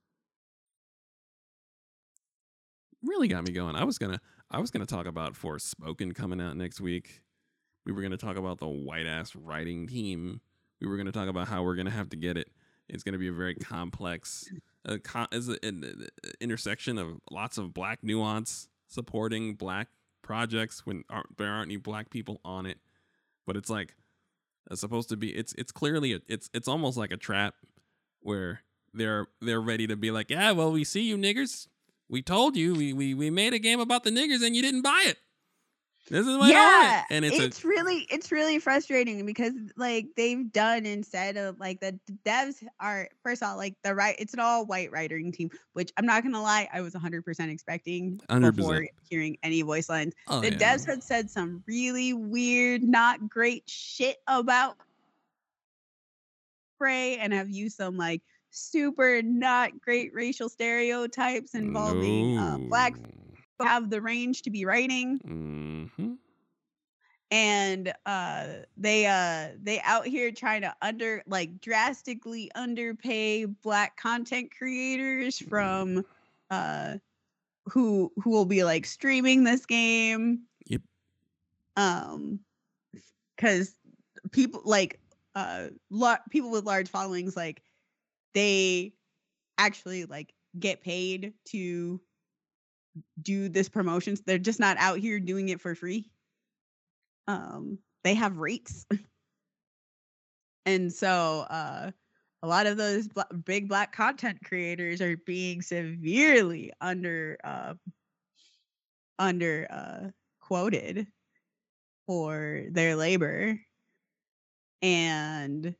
Really got me going. I was gonna I was gonna talk about Forspoken coming out next week. We were gonna talk about the white ass writing team. We were gonna talk about how we're gonna have to get it. It's gonna be a very complex, uh, co- is an, an intersection of lots of black nuance supporting black projects when aren't, there aren't any black people on it. But it's like it's supposed to be. It's it's clearly a, it's it's almost like a trap where they're they're ready to be like, yeah, well, we see you niggers. We told you we we we made a game about the niggers and you didn't buy it. This is what yeah. And it's, it's really it's really frustrating because like they've done instead of like the devs are first of all like the right it's an all white writing team which I'm not gonna lie I was 100 percent expecting 100%. before hearing any voice lines. oh, the yeah. devs had said some really weird, not great shit about Prey and have used some like super not great racial stereotypes involving uh, black have the range to be writing Mm-hmm. and uh they uh they out here trying to under like drastically underpay black content creators from uh who who will be like streaming this game Yep. um because people like uh lar- people with large followings like they actually like get paid to do this promotions they're just not out here doing it for free. Um they have rates *laughs* and so uh a lot of those bla- big black content creators are being severely under uh under uh quoted for their labor. And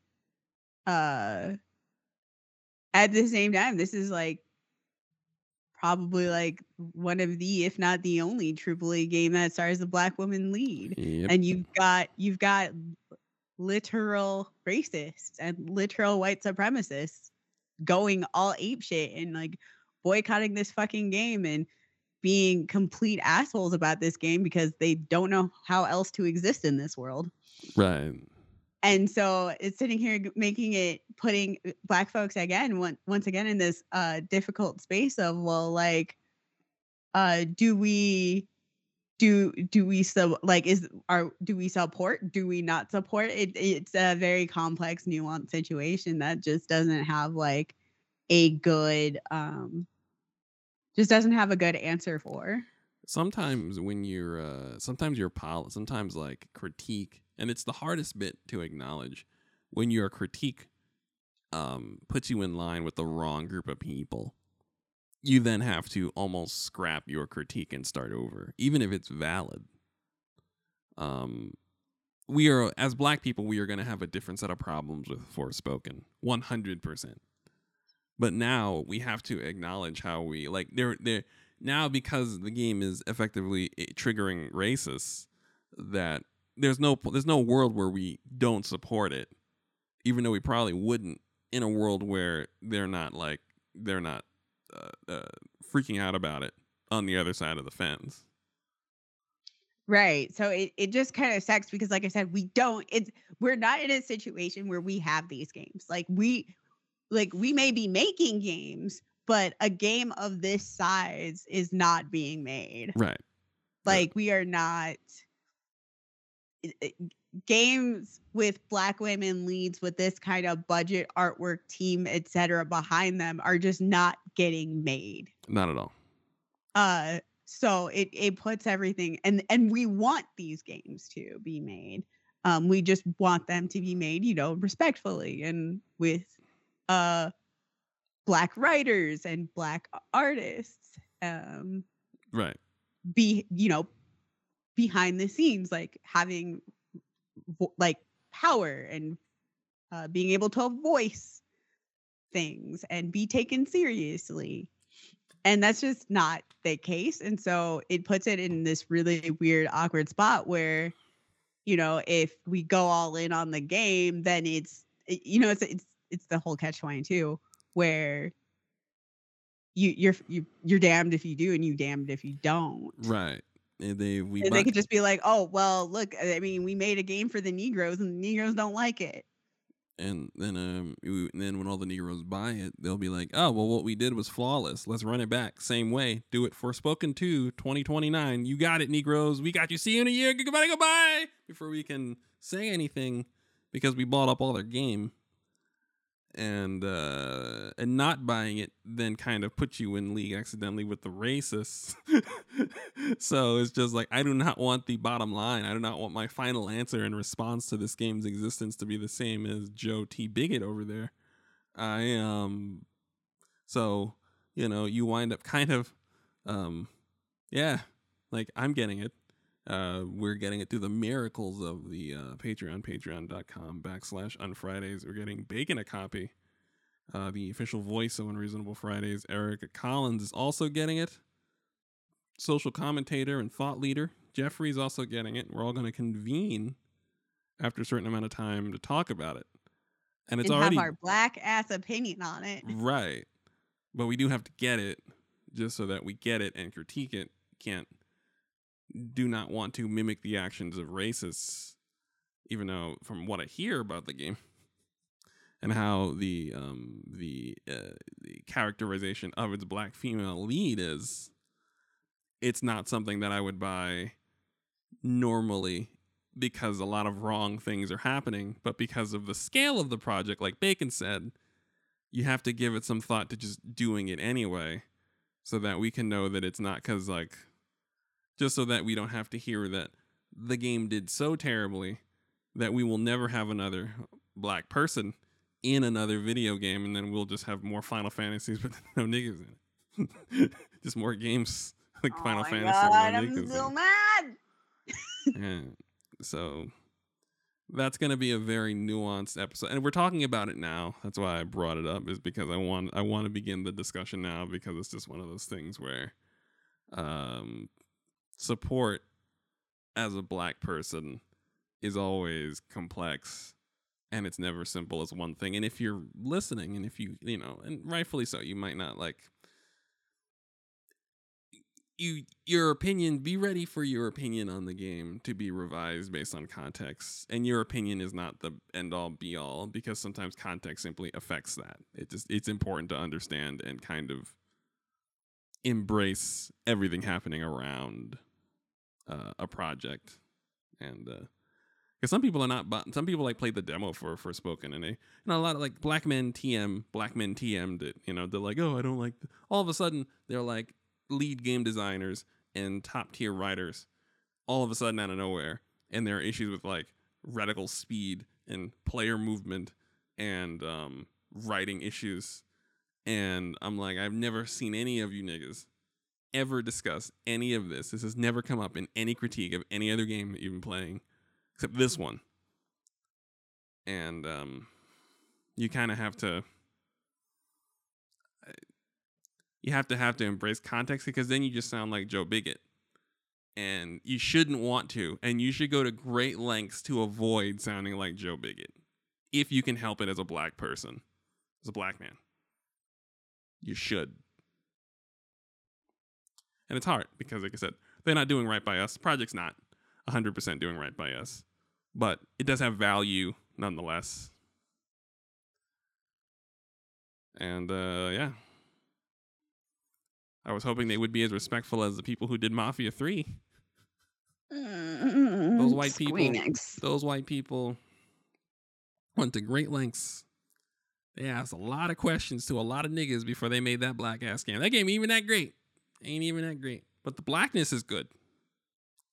uh at the same time this is like probably like one of the if not the only AAA game that stars a black woman lead Yep. and you've got you've got literal racists and literal white supremacists going all ape shit and like boycotting this fucking game and being complete assholes about this game because they don't know how else to exist in this world. right. And so it's sitting here making it putting uh, black folks again once once again in this uh difficult space of well like uh do we do do we so like is are do we support do we not support? It it's a very complex nuanced situation that just doesn't have like a good um just doesn't have a good answer for sometimes when you're uh sometimes your pol sometimes like critique and it's the hardest bit to acknowledge when your critique um puts you in line with the wrong group of people you then have to almost scrap your critique and start over even if it's valid. Um we are as black people we are going to have a different set of problems with Forspoken 100% but now we have to acknowledge how we like there there now because the game is effectively eh, triggering racists that there's no there's no world where we don't support it even though we probably wouldn't in a world where they're not like they're not uh, uh, freaking out about it on the other side of the fence Right. So it, it just kind of sucks because like I said, we don't it's we're not in a situation where we have these games. Like we like we may be making games, but a game of this size is not being made. right. Like we are not games with black women leads with this kind of budget artwork team etc behind them are just not getting made. Not at all. Uh so it it puts everything and and we want these games to be made. Um we just want them to be made you know respectfully and with uh black writers and black artists um right. be you know behind the scenes like having like power and uh, being able to voice things and be taken seriously. And that's just not the case and so it puts it in this really weird awkward spot where you know if we go all in on the game then it's you know it's it's it's the whole catch 22 where you you're you, you're damned if you do and you damned if you don't. Right and they we and they could just be like, "Oh, well, look, I mean, we made a game for the Negroes, and the Negroes don't like it." and then um and then when all the negroes buy it they'll be like oh well what we did was flawless. Let's run it back. Same way. Do it Forspoken to 2029 you got it negroes. We got you. See you in a year. Goodbye goodbye. Before we can say anything because we bought up all their game and uh and not buying it then kind of puts you in league accidentally with the racists. *laughs* So it's just like i do not want the bottom line. I do not want my final answer in response to this game's existence to be the same as joe t. Bigot over there. I um so you know you wind up kind of um yeah like i'm getting it uh, we're getting it through the miracles of the uh, Patreon, patreon.com backslash on Fridays. We're getting Bacon a copy. Uh, the official voice of Unreasonable Fridays, Erica Collins, is also getting it. Social commentator and thought leader, Jeffrey's also getting it. We're all going to convene after a certain amount of time to talk about it. And it's and already have our black ass opinion on it. *laughs* Right. But we do have to get it just so that we get it and critique it. Can't do not want to mimic the actions of racists, even though from what I hear about the game *laughs* and how the um the uh, the characterization of its black female lead is it's not something that I would buy normally because a lot of wrong things are happening, but because of the scale of the project, like Bacon said, you have to give it some thought to just doing it anyway so that we can know that it's not because like just so that we don't have to hear that the game did so terribly that we will never have another black person in another video game and then we'll just have more final fantasies but *laughs* no niggas in it *laughs* just more games *laughs* like oh final my fantasy God, with no I'm niggas in so it. mad. Yeah. So that's going to be a very nuanced episode and we're talking about it now that's why i brought it up is because i want i want to begin the discussion now because it's just one of those things where um support as a black person is always complex and it's never simple as one thing. And if you're listening and if you you know and rightfully so you might not like you your opinion be ready for your opinion on the game to be revised based on context. And your opinion is not the end all be all because sometimes context simply affects that. It just it's important to understand and kind of embrace everything happening around uh, a project and uh because some people are not some people like played the demo for Forspoken and they you know a lot of like black men tm black men tm'd it you know they're like oh i don't like th-. all of a sudden they're like lead game designers and top tier writers all of a sudden out of nowhere and there are issues with like radical speed and player movement and um writing issues and i'm like i've never seen any of you niggas ever discuss any of this this has never come up in any critique of any other game that you've been playing except this one and um you kind of have to you have to have to embrace context because then you just sound like Joe Bigot. And you shouldn't want to. And you should go to great lengths to avoid sounding like Joe Bigot. If you can help it as a black person, as a black man. You should. And it's hard because, like I said, they're not doing right by us. The project's not 100% doing right by us. But it does have value nonetheless. And uh, yeah, I was hoping they would be as respectful as the people who did Mafia 3. Those white people- Squeenix. Those white people went to great lengths. They asked a lot of questions to a lot of niggas before they made that black ass game. That game even that great. Ain't even that great. But the blackness is good.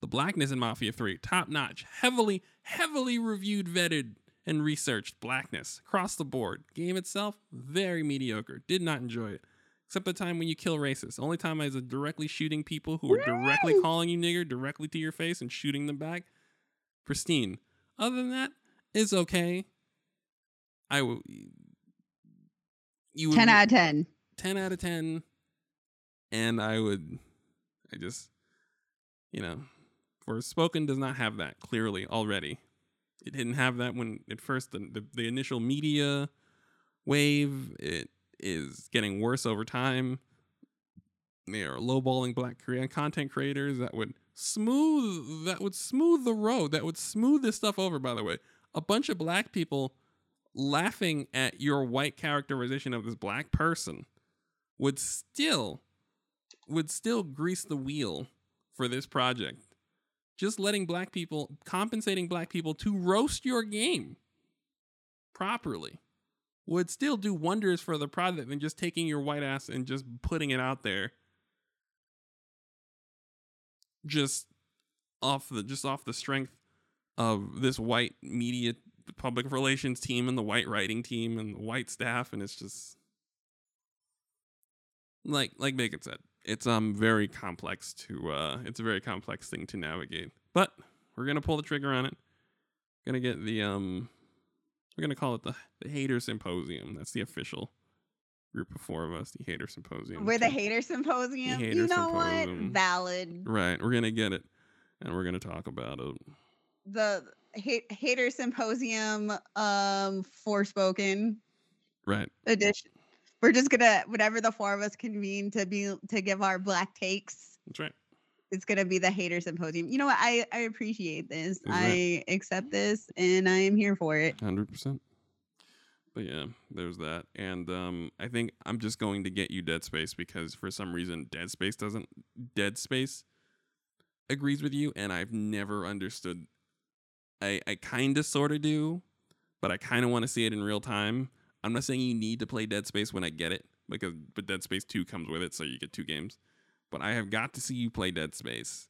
The blackness in Mafia 3, top notch, heavily, heavily reviewed, vetted, and researched blackness across the board. Game itself, very mediocre. Did not enjoy it. Except the time when you kill racists. Only time I was directly shooting people who were directly calling you nigger directly to your face and shooting them back. Pristine. Other than that, it's okay. I will. You would, 10 out of 10. 10 out of 10 and i would i just you know Forspoken does not have that clearly already. It didn't have that when at first the, the, the initial media wave it is getting worse over time. They are lowballing black korean content creators that would smooth that would smooth the road that would smooth this stuff over by the way. A bunch of black people laughing at your white characterization of this black person would still would still grease the wheel for this project. Just letting black people compensating black people to roast your game properly would still do wonders for the project than just taking your white ass and just putting it out there. Just off the just off the strength of this white media public relations team and the white writing team and the white staff and it's just like like Megan said it's um very complex to uh it's a very complex thing to navigate but we're gonna pull the trigger on it gonna get the um we're gonna call it the the hater symposium that's the official group of four of us the hater symposium We're the hater symposium. The hater you know symposium. what? Valid. right we're gonna get it and we're gonna talk about it The ha- hater symposium um Forspoken right edition. We're just gonna whatever the four of us convene to be to give our black takes. that's right It's gonna be the hater symposium. You know what? I I appreciate this. Is I accept this, and I am here for it. Hundred percent. But yeah, there's that, and um, I think I'm just going to get you Dead Space because for some reason Dead Space doesn't Dead Space agrees with you, and I've never understood. I I kind of sort of do, but I kind of want to see it in real time. I'm not saying you need to play Dead Space when I get it because but Dead Space Two comes with it, so you get two games. But I have got to see you play Dead Space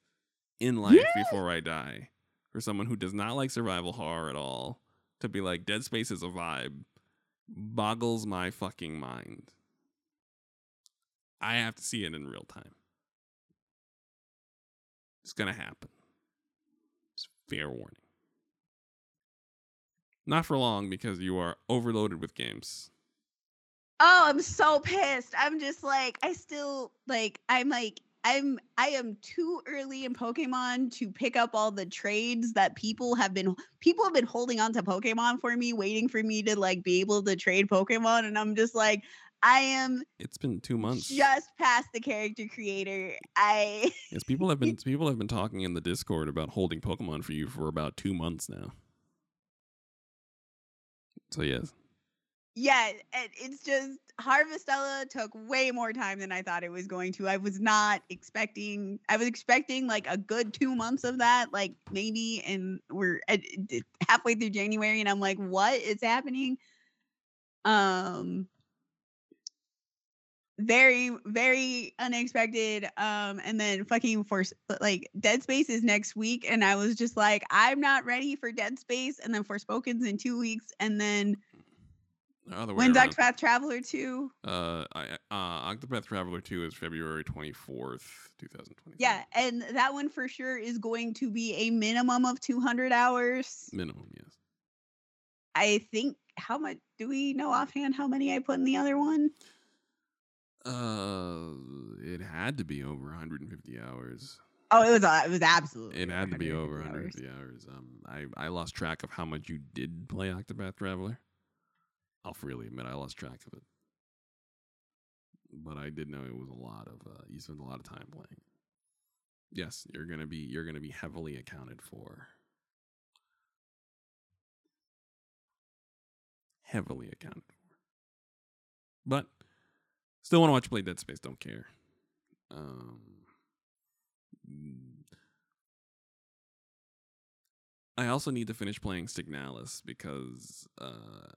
in life Yeah. before I die. For someone who does not like survival horror at all, to be like Dead Space is a vibe boggles my fucking mind. I have to see it in real time. It's gonna happen. It's fair warning. Not for long because you are overloaded with games. Oh, I'm so pissed. I'm just like, I still like, I'm like, I'm, I am too early in Pokemon to pick up all the trades that people have been, people have been holding on to Pokemon for me, waiting for me to like be able to trade Pokemon. And I'm just like, I am It's been two months. just past the character creator. I, Yes, people have *laughs* been people have been talking in the Discord about holding Pokemon for you for about two months now. So yes, yeah, it's just Harvestella took way more time than I thought it was going to. I was not expecting. I was expecting like a good two months of that, like maybe, and we're halfway through January, and I'm like, what is happening? Um, very, very unexpected. Um, and then fucking for like Dead Space is next week, and I was just like, I'm not ready for Dead Space, and then Forspoken's in two weeks, and then. other way When's around. Octopath Traveler 2? Uh, I, uh, Octopath Traveler Two is February twenty fourth, two thousand twenty. Yeah, and that one for sure is going to be a minimum of 200 hours. minimum. Yes. I think how much do we know offhand how many I put in the other one? Uh, it had to be over 150 hours. Oh, it was uh, it was absolutely It had to be over 150 150 hours. Um, I I lost track of how much you did play Octopath Traveler. I'll freely admit I lost track of it, but I did know it was a lot of. Uh, you spent a lot of time playing. Yes, you're gonna be you're gonna be heavily accounted for. Heavily accounted for. But still want to watch play Dead Space. Don't care. Um, I also need to finish playing Signalis because uh,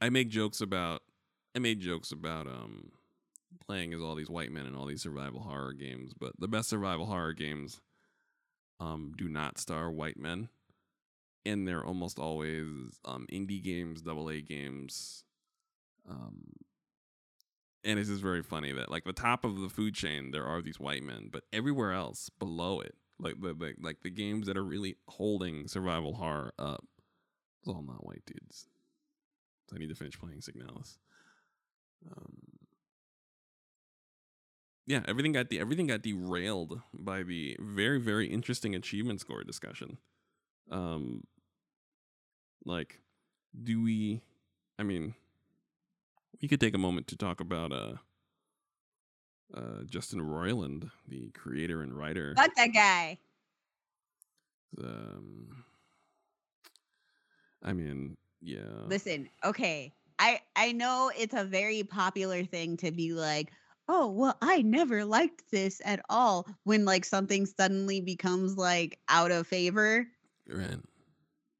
I make jokes about I made jokes about um playing as all these white men in all these survival horror games, but the best survival horror games um do not star white men. And they're almost always um indie games, double A games. Um and it's just very funny that like the top of the food chain there are these white men, but everywhere else below it, like the, the like the games that are really holding survival horror up, it's all not white dudes. So I need to finish playing Signalis. Um, yeah, everything got the everything got derailed by the very very interesting achievement score discussion. Um, like, do we? I mean, we could take a moment to talk about uh, uh, Justin Roiland, the creator and writer. Fuck that guy. Um, I mean, yeah. Listen, okay. I I know it's a very popular thing to be like, "Oh, well, I never liked this at all." When like something suddenly becomes like out of favor. Right.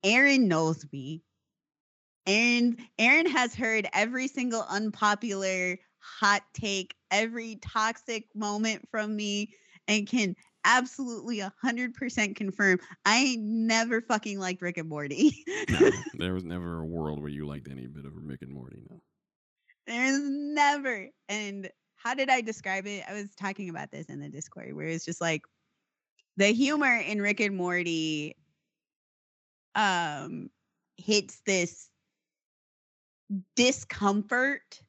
Aaron knows me. Aaron Aaron has heard every single unpopular hot take, every toxic moment from me and can absolutely 100% confirm I never fucking liked Rick and Morty. No, *laughs* there was never a world where you liked any bit of Rick and Morty. No. There's never. And how did I describe it? I was talking about this in the Discord where it's just like the humor in Rick and Morty um hits this discomfort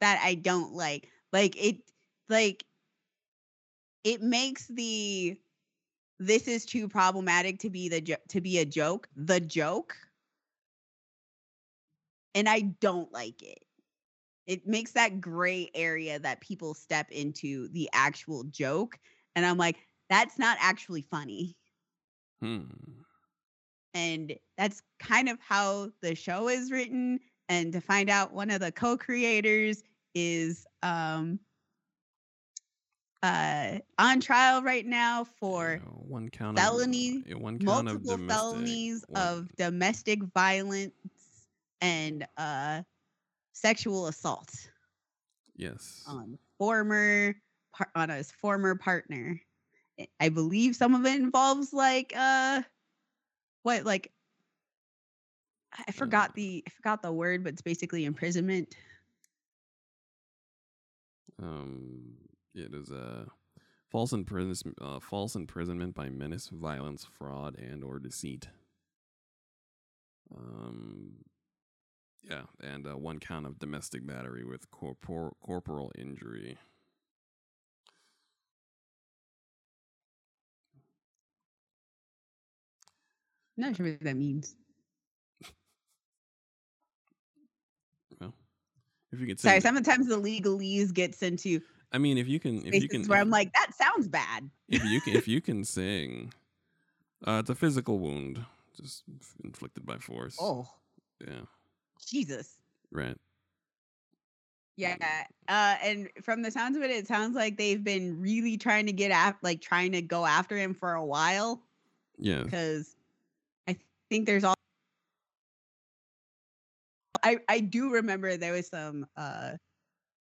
that I don't like. Like it like it makes the this is too problematic to be the jo- to be a joke, the joke. And I don't like it it makes that gray area that people step into the actual joke and i'm like that's not actually funny Hmm. and that's kind of how the show is written and to find out one of the co-creators is um uh on trial right now for Yeah, one count felony- of one count of multiple domestic, felonies one- of domestic violence and uh sexual assault yes. on former on his former partner. I- I believe some of it involves like uh what like I forgot the I forgot the word, but it's basically imprisonment. Um, it is a false imprisonment, uh, false imprisonment by menace, violence, fraud, and or deceit. Um, yeah, and uh, one count of domestic battery with corpor- corporal injury. not sure what that means. If you could Sorry, sometimes the legalese gets into I mean, if you can, if you can, where I'm like, that sounds bad. if you can, if you *laughs* can sing, uh, it's a physical wound, just inflicted by force. Oh, yeah, Jesus. right. Yeah. Uh, and from the sounds of it, it sounds like they've been really trying to get af- like trying to go after him for a while Yeah, because I think there's all. I I do remember there was some uh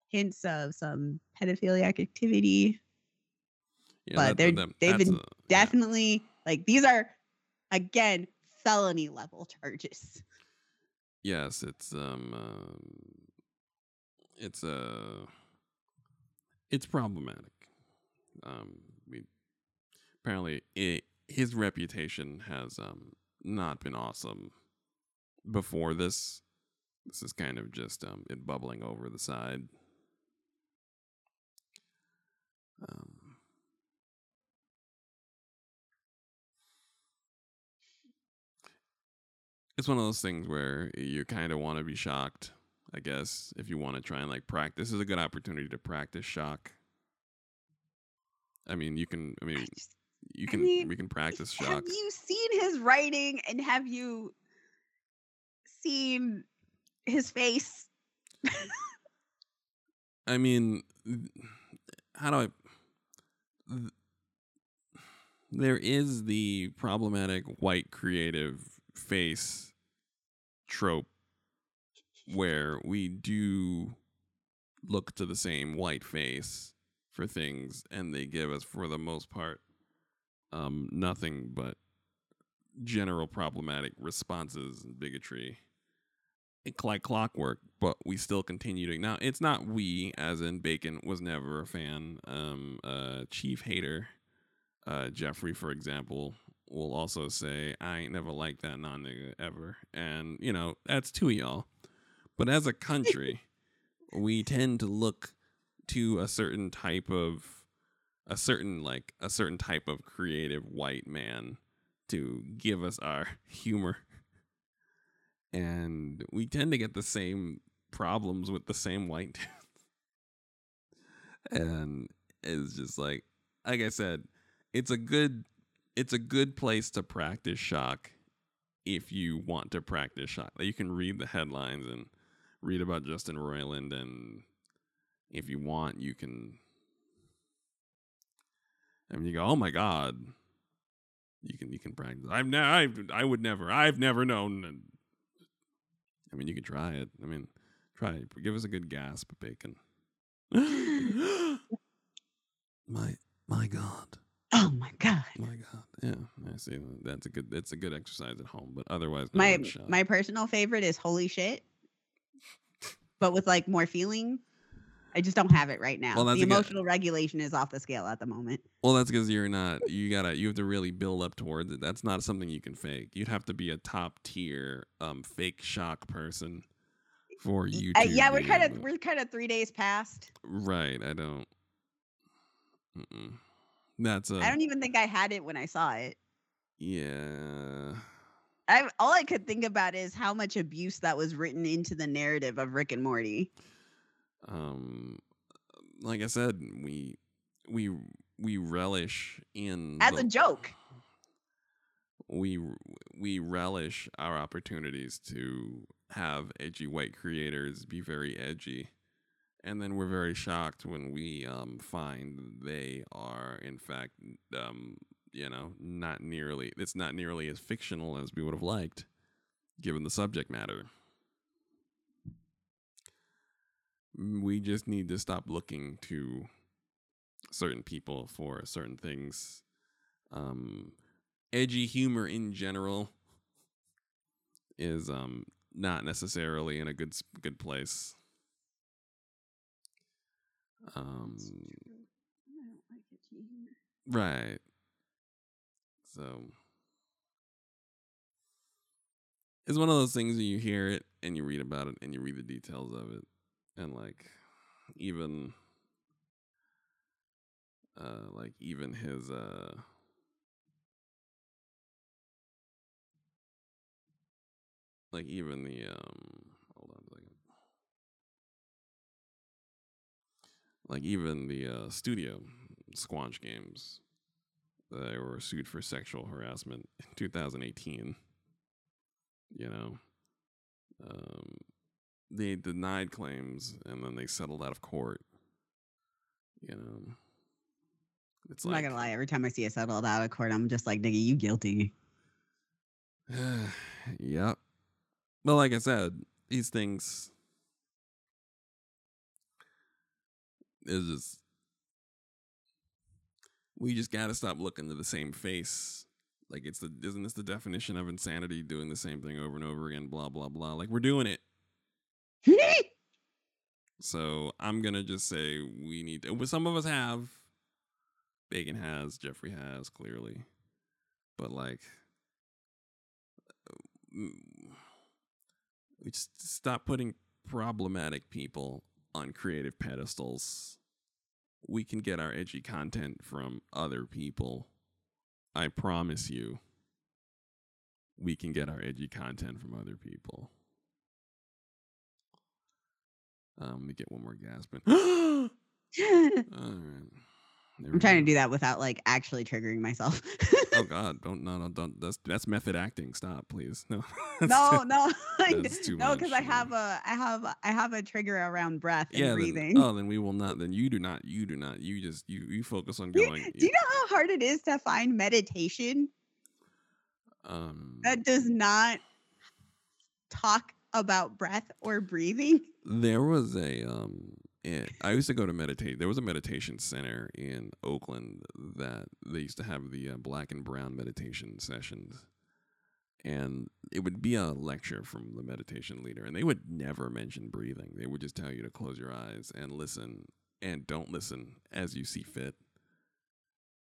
hints of some pedophiliac activity. yeah. but they're- they've been a- yeah. Definitely, like these are again felony level charges. Yes, it's um, um it's uh it's problematic. Um we apparently it, his reputation has um not been awesome before this. This is kind of just um it bubbling over the side. Um it's one of those things where you kind of want to be shocked, I guess, if you want to try and like practice. This is a good opportunity to practice shock. I mean, you can. I I mean, just- you I can. mean, we can practice shock. Have you seen his writing and have you seen his face? I mean, how do I? There is the problematic white creative face trope where we do look to the same white face for things and they give us for the most part um nothing but general problematic responses and bigotry like clockwork, but we still continue to. Now, it's not we, as in Bacon, was never a fan. Um, uh, Chief Hater, uh, Jeffrey, for example, will also say, I ain't never liked that non nigga ever. And, you know, that's two of y'all. But as a country, *laughs* we tend to look to a certain type of, a certain, like, a certain type of creative white man to give us our humor and we tend to get the same problems with the same white *laughs* dude. and it's just like like I said, it's a good it's a good place to practice shock if you want to practice shock. You can read the headlines and read about Justin Roiland and if you want you can I mean you go, "Oh my god." You can you can practice. I've ne- I I would never. I've never known I mean, you could try it. I mean, try it. Give us a good gasp, bacon. *gasps* my my God, Oh my god. my God. Yeah, I see. That's a good. That's a good exercise at home, but otherwise, no My my personal favorite is holy shit. But with like more feeling. I just don't have it right now. Well, the a good- emotional regulation is off the scale at the moment. Well, that's because you're not. You gotta. You have to really build up towards it. That's not something you can fake. You'd have to be a top tier, um, fake shock person for you. To yeah, we're kind of we're kind of three days past. right. I don't. Mm-mm. That's a. I don't even think I had it when I saw it. yeah. I all I could think about is how much abuse that was written into the narrative of Rick and Morty. Um like i said we we we relish in As the- a joke. we we relish our opportunities to have edgy white creators be very edgy and then we're very shocked when we um find they are in fact um you know not nearly it's not nearly as fictional as we would have liked given the subject matter Mm, we just need to stop looking to certain people for certain things. Um, edgy humor in general is um not necessarily in a good good place. Um, right. So it's one of those things that you hear it and you read about it and you read the details of it and like even uh like even his uh like even the um hold on a second. Like even the uh studio squanch games they were sued for sexual harassment in 2018 you know? Um they denied claims and then they settled out of court you know it's I'm like not gonna lie. Every time I see a settled out of court, I'm just like, nigga, you guilty. *sighs* yep. But like I said, these things is just we just gotta stop looking to the same face. Like it's the isn't this the definition of insanity doing the same thing over and over again, blah blah blah. Like we're doing it. So I'm gonna just say we need to. Some of us have. Bacon has. Jeffrey has clearly, but like, we just stop putting problematic people on creative pedestals. We can get our edgy content from other people. I promise you. We can get our edgy content from other people. Um, let me get one more gasp. *gasps* All right. I'm trying to do that without like actually triggering myself. Oh *laughs* God! Don't no no don't. That's that's method acting. Stop, please. *laughs* No. no, no, *laughs* no, because I have a, I have, a- I have a trigger around breath and yeah. Then, breathing. oh, then we will not. Then you do not. You do not. You just you you focus on Do you- going. Do you know how hard it is to find meditation Um. that does not talk about breath or breathing? *laughs* There was a um. eh, I used to go to meditate. There was a meditation center in Oakland that they used to have the uh, black and brown meditation sessions, and it would be a lecture from the meditation leader, and they would never mention breathing. They would just tell you to close your eyes and listen, and don't listen as you see fit.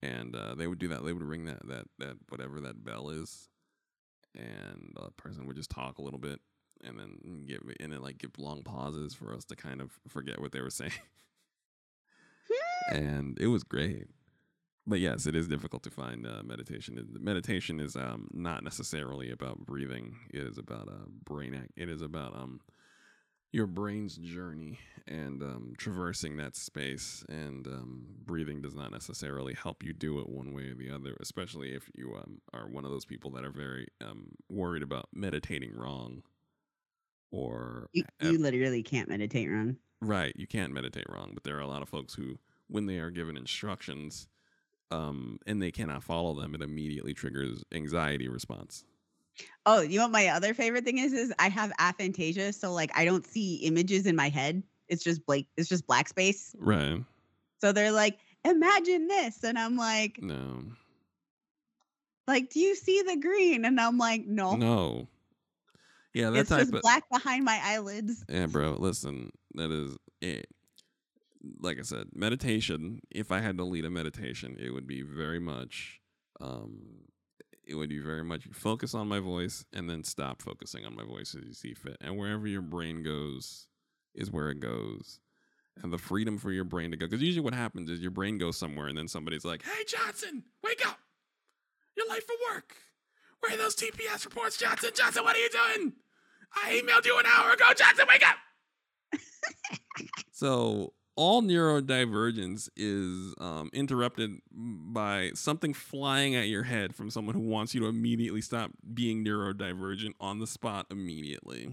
And uh, they would do that. They would ring that that that whatever that bell is, and the person would just talk a little bit, and then give and then like give long pauses for us to kind of forget what they were *laughs* saying. and it was great. But yes, it is difficult to find uh, meditation. Meditation is um, not necessarily about breathing. It is about uh, brain act. It is about um, your brain's journey and um, traversing that space. And um, breathing does not necessarily help you do it one way or the other, especially if you um, are one of those people that are very um, worried about meditating wrong. Or You, have- you literally can't meditate wrong. Right, you can't meditate wrong, but there are a lot of folks who, when they are given instructions, um, and they cannot follow them, it immediately triggers anxiety response. Oh, you know what my other favorite thing is? Is I have aphantasia, so like I don't see images in my head. It's just black. It's just black space. Right? So they're like, imagine this, and I'm like, No, like, do you see the green? And I'm like, no, no. Yeah, that it's type just of black behind my eyelids. yeah, bro. Listen, that is it. Like I said, meditation. If I had to lead a meditation, it would be very much. Um, it would be very much focus on my voice and then stop focusing on my voice as you see fit. And wherever your brain goes is where it goes. And the freedom for your brain to go. Because usually what happens is your brain goes somewhere and then somebody's like, hey, Johnson, wake up. You're late for work. Where are those TPS reports, Johnson? Johnson, what are you doing? I emailed you an hour ago. Johnson, wake up. so all neurodivergence is um, interrupted by something flying at your head from someone who wants you to immediately stop being neurodivergent on the spot immediately.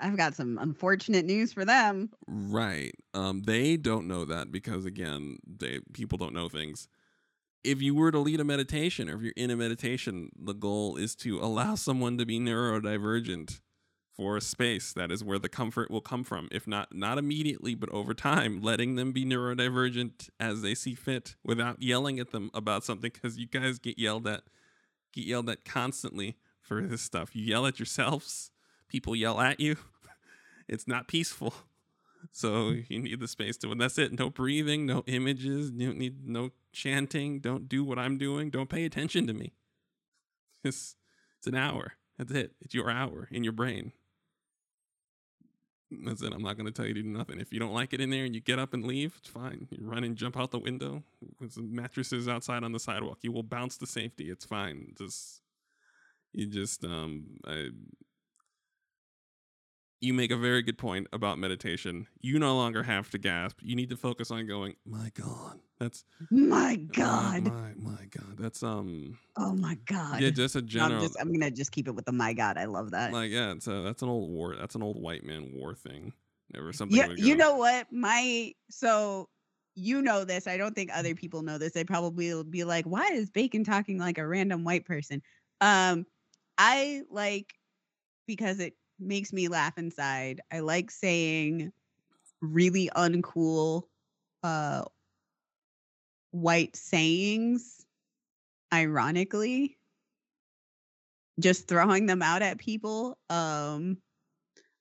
I've got some unfortunate news for them. Right. Um, they don't know that because again, they people don't know things. If you were to lead a meditation or if you're in a meditation, the goal is to allow someone to be neurodivergent for a space. That is where the comfort will come from. If not not immediately, but over time, letting them be neurodivergent as they see fit without yelling at them about something because you guys get yelled at get yelled at constantly for this stuff. You yell at yourselves, people yell at you. *laughs* It's not peaceful. So you need the space to, and that's it. No breathing, no images, you need no chanting. Don't do what I'm doing. Don't pay attention to me. It's it's an hour. That's it. It's your hour in your brain. That's it. I'm not going to tell you to do nothing. If you don't like it in there and you get up and leave, it's fine. You run and jump out the window. There's mattresses outside on the sidewalk. You will bounce to safety. It's fine. Just you just um I, you make a very good point about meditation. You no longer have to gasp. You need to focus on going, "My god." That's My God. my my god. That's um oh my God. yeah, just a I'm, general just, I'm gonna just keep it with the my God. I love that. like yeah, it's a, that's an old war. That's an old white man war thing. Never something. Yeah, you know what? My so you know this. I don't think other people know this. They probably will be like, "Why is Bacon talking like a random white person?" Um, I like because it makes me laugh inside. I like saying really uncool uh white sayings ironically just throwing them out at people um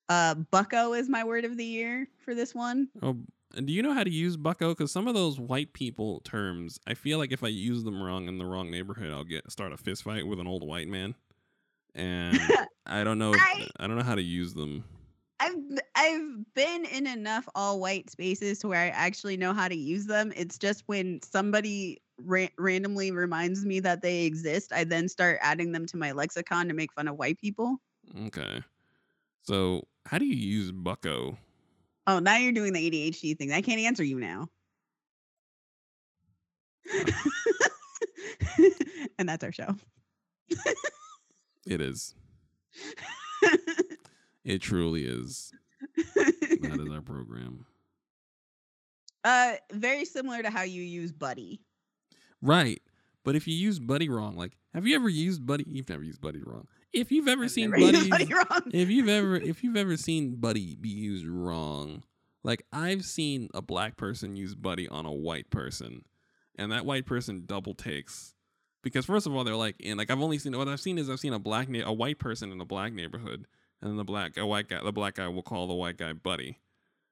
uh bucko is my word of the year for this one Oh, and do you know how to use bucko? Because some of those white people terms, I feel like if I use them wrong in the wrong neighborhood, I'll get start a fist fight with an old white man, and *laughs* I don't know. If, I- I don't know how to use them. I've I've been in enough all white spaces to where I actually know how to use them. It's just when somebody ra- randomly reminds me that they exist, I then start adding them to my lexicon to make fun of white people. Okay, so how do you use bucko? Oh, now you're doing the ADHD thing. I can't answer you now. *laughs* and that's our show. *laughs* It is. *laughs* It truly is. That is our program. uh, very similar to how you use buddy. Right. But if you use buddy wrong, like have you ever used buddy? You've never used buddy wrong. If you've ever I've seen *laughs* buddy, buddy wrong. if you've ever if you've ever seen buddy be used wrong, like I've seen a black person use buddy on a white person, and that white person double takes. Because first of all, they're like in like I've only seen what I've seen is I've seen a black na- a white person in a black neighborhood, and then the black a white guy the black guy will call the white guy buddy,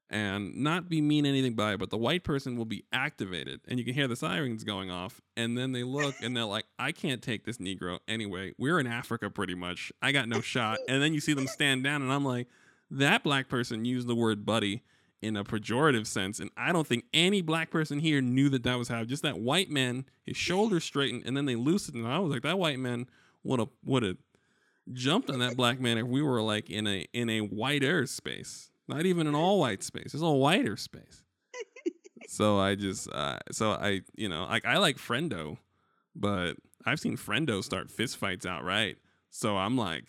and not be mean anything by it, but the white person will be activated, and you can hear the sirens going off, and then they look and they're like, I can't take this Negro anyway. We're in Africa pretty much. I got no shot, and then you see them stand down, and I'm like, that black person used the word buddy in a pejorative sense, and I don't think any black person here knew that that was how. Just that white man, his shoulders straightened, and then they loosened, and I was like, that white man would have would have jumped on that black man if we were like in a in a whiter space, not even an all white space. It's a whiter space. so I just uh, so I you know like I like friendo, but I've seen friendo start fistfights outright. So I'm like.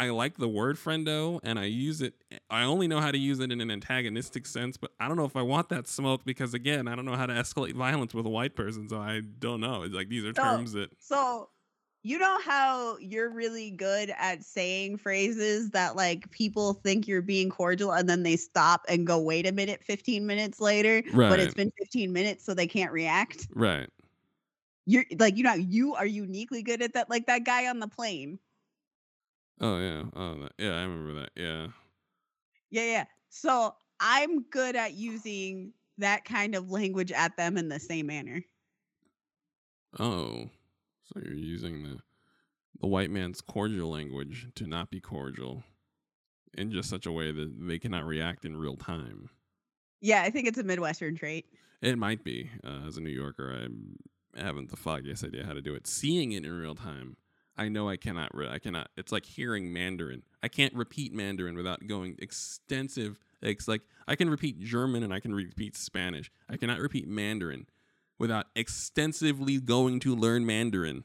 I like the word friendo and I use it. I only know how to use it in an antagonistic sense, but I don't know if I want that smoke because, again, I don't know how to escalate violence with a white person. So I don't know. It's like these are So- terms that. So, you know how you're really good at saying phrases that like people think you're being cordial and then they stop and go, wait a minute, 15 minutes later, but it's been 15 minutes so they can't react. Right. You're like, you know, you are uniquely good at that. Like that guy on the plane. Oh, yeah. Oh, that, yeah. I remember that. Yeah. Yeah, yeah. So I'm good at using that kind of language at them in the same manner. Oh. So you're using the the white man's cordial language to not be cordial in just such a way that they cannot react in real time. Yeah, I think it's a Midwestern trait. It might be. Uh, as a New Yorker, I haven't the foggiest idea how to do it. Seeing it in real time, I know I cannot. Re- I cannot. It's like hearing Mandarin. I can't repeat Mandarin without going extensive. It's like I can repeat German and I can repeat Spanish. I cannot repeat Mandarin without extensively going to learn Mandarin.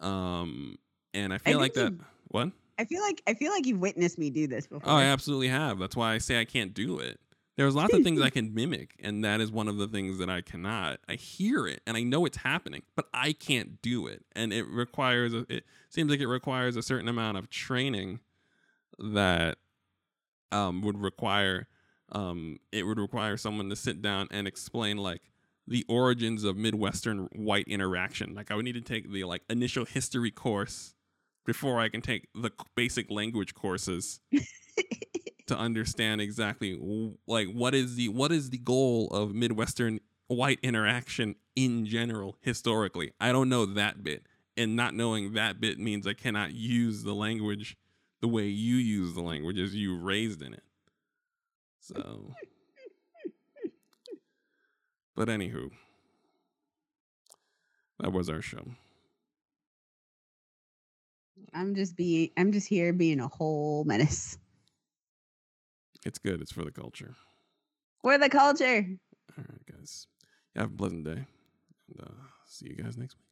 Um, and I feel like that. you- What? I feel like I feel like you've witnessed me do this before. Oh, I absolutely have. That's why I say I can't do it. There's lots of things I *laughs* can mimic, and that is one of the things that I cannot. I hear it and I know it's happening, but I can't do it, and it requires. A, it seems like it requires a certain amount of training that um, would require. Um, it would require someone to sit down and explain like the origins of Midwestern white interaction. Like I would need to take the like initial history course before I can take the basic language courses *laughs* to understand exactly like what is the what is the goal of midwestern white interaction in general historically i don't know that bit and not knowing that bit means I cannot use the language the way you use the language as you raised in it. So, but anywho, that was our show. I'm just being I'm just here being a whole menace. It's good. It's for the culture. We're the culture. All right, guys. Have a pleasant day. And uh, see you guys next week.